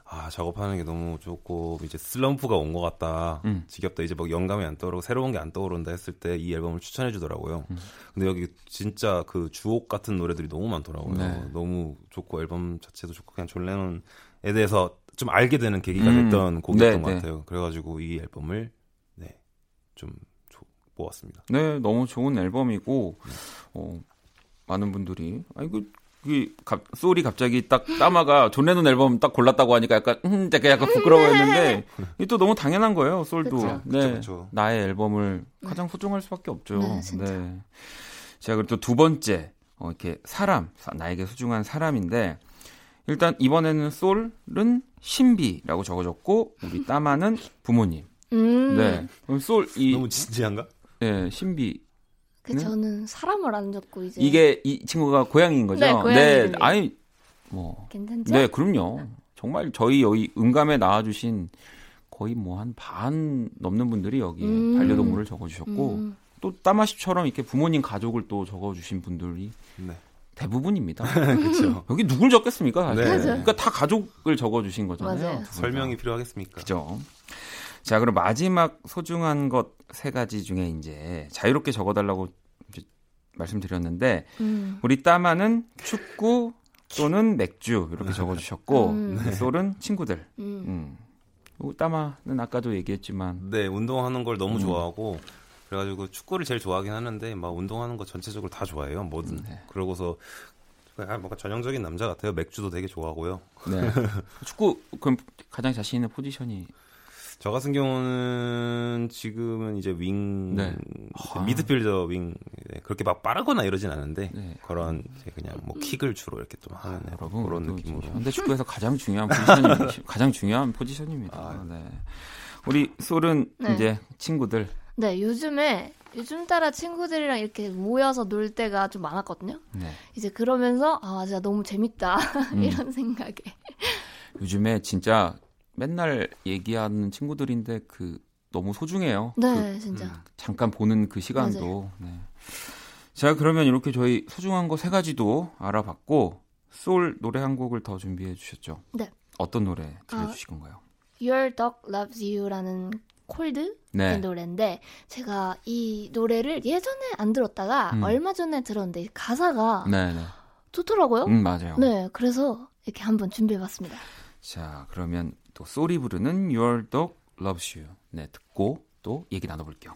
Speaker 4: 아 작업하는 게 너무 조금 이제 슬럼프가 온 것 같다
Speaker 1: 음.
Speaker 4: 지겹다 이제 막 영감이 안 떠오르고 새로운 게 안 떠오른다 했을 때 이 앨범을 추천해 주더라고요
Speaker 1: 음.
Speaker 4: 근데 여기 진짜 그 주옥 같은 노래들이 너무 많더라고요
Speaker 1: 네.
Speaker 4: 너무 좋고 앨범 자체도 좋고 그냥 존 레논에 대해서 좀 알게 되는 계기가
Speaker 1: 음.
Speaker 4: 됐던 곡이었던
Speaker 1: 네,
Speaker 4: 것
Speaker 1: 네.
Speaker 4: 같아요 그래가지고 이 앨범을 네 좀 뽑았습니다
Speaker 1: 네, 너무 좋은 앨범이고 어, 많은 분들이 아이고 이 갑, 솔이 갑자기 딱 따마가 존 레논 앨범 딱 골랐다고 하니까 약간 음, 약간 약간 부끄러워했는데 이게 또 너무 당연한 거예요. 솔도
Speaker 3: 그쵸.
Speaker 1: 네,
Speaker 4: 그쵸, 그쵸.
Speaker 1: 나의 앨범을 가장 소중할 수밖에 없죠.
Speaker 3: 네, 진짜.
Speaker 1: 자 그리고 또 두 번째 어, 이렇게 사람 사- 나에게 소중한 사람인데 일단 이번에는 솔은 신비라고 적어졌고 우리 (laughs) 따마는 부모님.
Speaker 3: 음.
Speaker 1: 네, 솔이
Speaker 4: 너무 진지한가?
Speaker 1: 네, 신비
Speaker 3: 그
Speaker 1: 네?
Speaker 3: 저는 사람을 안 적고 이제
Speaker 1: 이게 이 친구가 고양이인 거죠?
Speaker 3: 네, 고양이 이름이에요.
Speaker 1: 아니 뭐
Speaker 3: 괜찮죠?
Speaker 1: 네, 그럼요. 정말 저희 여기 음감에 나와주신 거의 뭐 한 반 넘는 분들이 여기에
Speaker 3: 음.
Speaker 1: 반려동물을 적어주셨고
Speaker 3: 음.
Speaker 1: 또 따마씨처럼 이렇게 부모님 가족을 또 적어주신 분들이
Speaker 4: 네
Speaker 1: 대부분입니다. (laughs)
Speaker 4: 그렇죠
Speaker 1: 여기 누굴 적겠습니까? 사실.
Speaker 4: 네.
Speaker 1: 그러니까 다 가족을 적어주신 거잖아요.
Speaker 4: 설명이 필요하겠습니까?
Speaker 1: 그죠. 자, 그럼 마지막 소중한 것 세 가지 중에 이제 자유롭게 적어달라고
Speaker 3: 말씀드렸는데
Speaker 1: 음.
Speaker 3: 우리 따마는 축구 또는 맥주 이렇게 적어주셨고
Speaker 1: 음.
Speaker 3: 네. 솔은 친구들.
Speaker 1: 음.
Speaker 3: 음. 어, 따마는 아까도 얘기했지만
Speaker 4: 네, 운동하는 걸 너무
Speaker 3: 음.
Speaker 4: 좋아하고 그래가지고 축구를 제일 좋아하긴 하는데 막 운동하는 거 전체적으로 다 좋아해요. 뭐든.
Speaker 3: 네.
Speaker 4: 그러고서 그냥 뭔가 전형적인 남자 같아요. 맥주도 되게 좋아하고요.
Speaker 3: 네. (laughs) 축구 그럼 가장 자신 있는 포지션이
Speaker 4: 저 같은 경우는 지금은 이제 윙
Speaker 3: 네. 아.
Speaker 4: 미드필더 윙 네, 그렇게 막 빠르거나 이러진 않은데
Speaker 3: 네.
Speaker 4: 그런 그냥 뭐 킥을 주로 이렇게 좀 하는 네,
Speaker 3: 여러분
Speaker 4: 그런
Speaker 3: 또
Speaker 4: 느낌으로
Speaker 3: 현대 축구에서 가장 중요한 포지션이 (laughs) 가장 중요한 포지션입니다.
Speaker 4: 아.
Speaker 3: 네. 우리 솔은
Speaker 1: 네.
Speaker 3: 이제 친구들
Speaker 1: 네, 요즘에 요즘 따라 친구들이랑 이렇게 모여서 놀 때가 좀 많았거든요.
Speaker 3: 네.
Speaker 1: 이제 그러면서 아 진짜 너무 재밌다 (laughs)
Speaker 3: 음.
Speaker 1: 이런 생각에
Speaker 3: 요즘에 진짜 맨날 얘기하는 친구들인데 그 너무 소중해요.
Speaker 1: 네
Speaker 3: 그
Speaker 1: 진짜
Speaker 3: 잠깐 보는 그 시간도. 네. 자, 그러면 이렇게 저희 소중한 거 세 가지도 알아봤고 솔 노래 한 곡을 더 준비해 주셨죠?
Speaker 1: 네.
Speaker 3: 어떤 노래 들려
Speaker 1: 아,
Speaker 3: 주실 건가요?
Speaker 1: Your Dog Loves You라는 콜드
Speaker 3: 네.
Speaker 1: 노래인데 제가 이 노래를 예전에 안 들었다가
Speaker 3: 음.
Speaker 1: 얼마 전에 들었는데 가사가
Speaker 3: 네, 네.
Speaker 1: 좋더라고요.
Speaker 3: 음, 맞아요.
Speaker 1: 네, 그래서 이렇게 한번 준비해봤습니다.
Speaker 3: 자, 그러면 또 솔이 부르는 Your Dog Loves You. 네, 듣고 또 얘기 나눠 볼게요.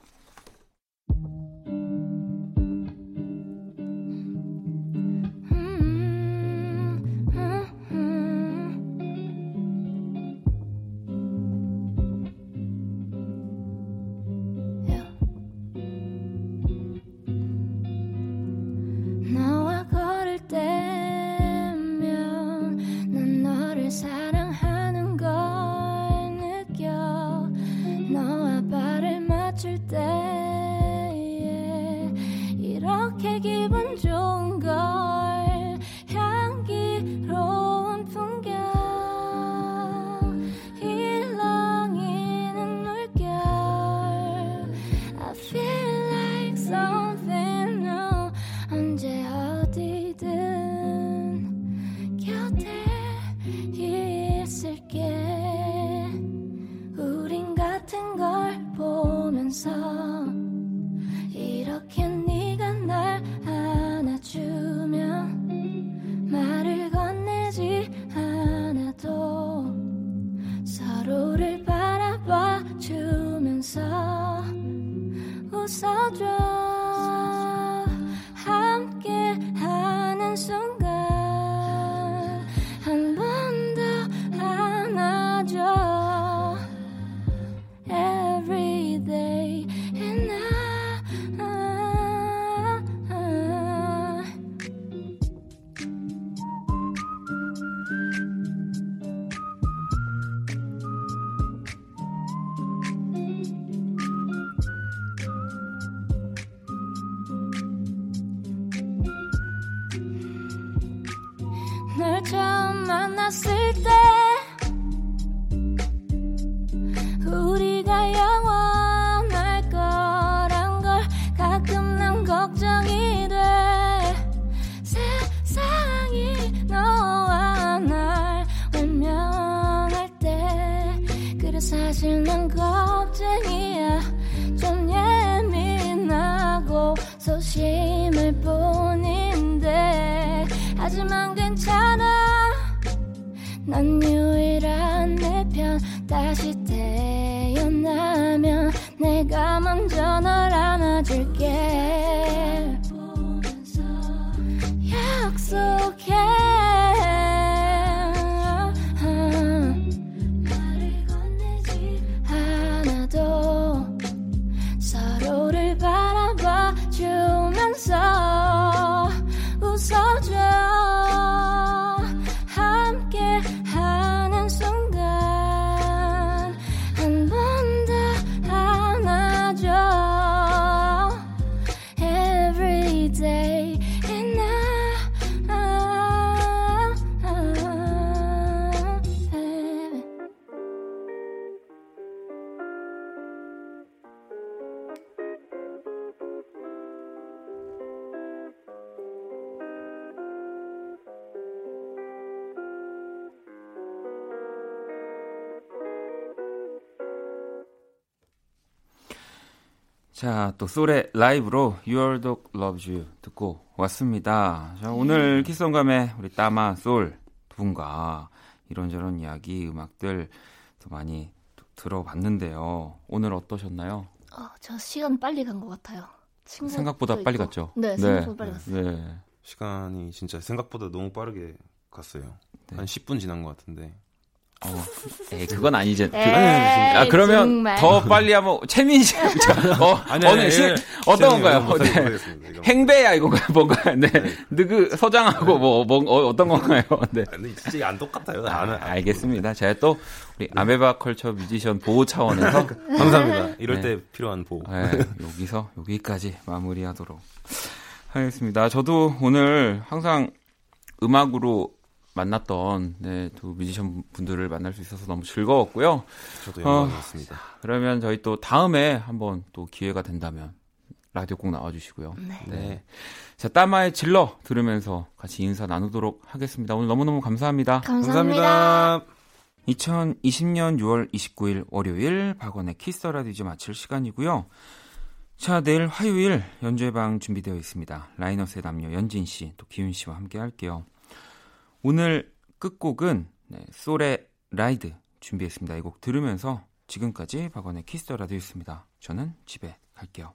Speaker 1: 자, 또 솔의 라이브로 Your Dog Loves You 듣고 왔습니다. 자, 오늘 키송감에 우리 따마 솔 두 분과 이런저런 이야기, 음악들 또 많이 또 들어봤는데요. 오늘 어떠셨나요?
Speaker 3: 어, 저 시간 빨리 간 것 같아요.
Speaker 1: 생각보다 빨리
Speaker 3: 있고.
Speaker 1: 갔죠?
Speaker 3: 네, 생각보다 빨리 갔어요.
Speaker 1: 네.
Speaker 4: 시간이 진짜 생각보다 너무 빠르게 갔어요.
Speaker 1: 네.
Speaker 4: 한 10분 지난 것 같은데.
Speaker 1: 어, (laughs) 에이, 그건 아니지. 그,
Speaker 3: 에이,
Speaker 1: 아, 그러면
Speaker 3: 정말.
Speaker 1: 더 빨리 하면 최민 씨, (laughs) 자, 어, 어느 시, 어떤 건가요? 네.
Speaker 4: 모르겠습니다. 이거.
Speaker 1: 행배야 이거가 뭔가요? 네. 느그 서장하고 뭐, 뭐 어, 어떤 건가요? (laughs) 네.
Speaker 4: 근데 진짜 안 똑같아요.
Speaker 1: 아,
Speaker 4: 안, 안-
Speaker 1: 알겠습니다. 제가 또 우리 아메바 컬처 뮤지션 보호 차원에서
Speaker 4: 감사합니다. 이럴
Speaker 1: 네.
Speaker 4: 때 필요한 보호.
Speaker 1: 네, 여기서 여기까지 마무리하도록 하겠습니다. 저도 오늘 항상 음악으로 만났던 네, 두 뮤지션 분들을 만날 수 있어서 너무 즐거웠고요.
Speaker 4: 저도
Speaker 1: 어.
Speaker 4: 영광이었습니다.
Speaker 1: 그러면 저희 또 다음에 한번 또 기회가 된다면 라디오 꼭 나와주시고요.
Speaker 3: 네.
Speaker 1: 네. 자, 따마의 질러 들으면서 같이 인사 나누도록 하겠습니다. 오늘 너무너무 감사합니다.
Speaker 3: 감사합니다.
Speaker 1: 2020년 6월 29일 월요일 박원의 키스 라디오 마칠 시간이고요. 자, 내일 화요일 연주회 방 준비되어 있습니다. 라이너스의 담요 연진 씨, 또 기훈 씨와 함께 할게요. 오늘 끝곡은 네, 솔의 라이드 준비했습니다. 이 곡 들으면서 지금까지 박원의 키스 라디오였습니다. 저는 집에 갈게요.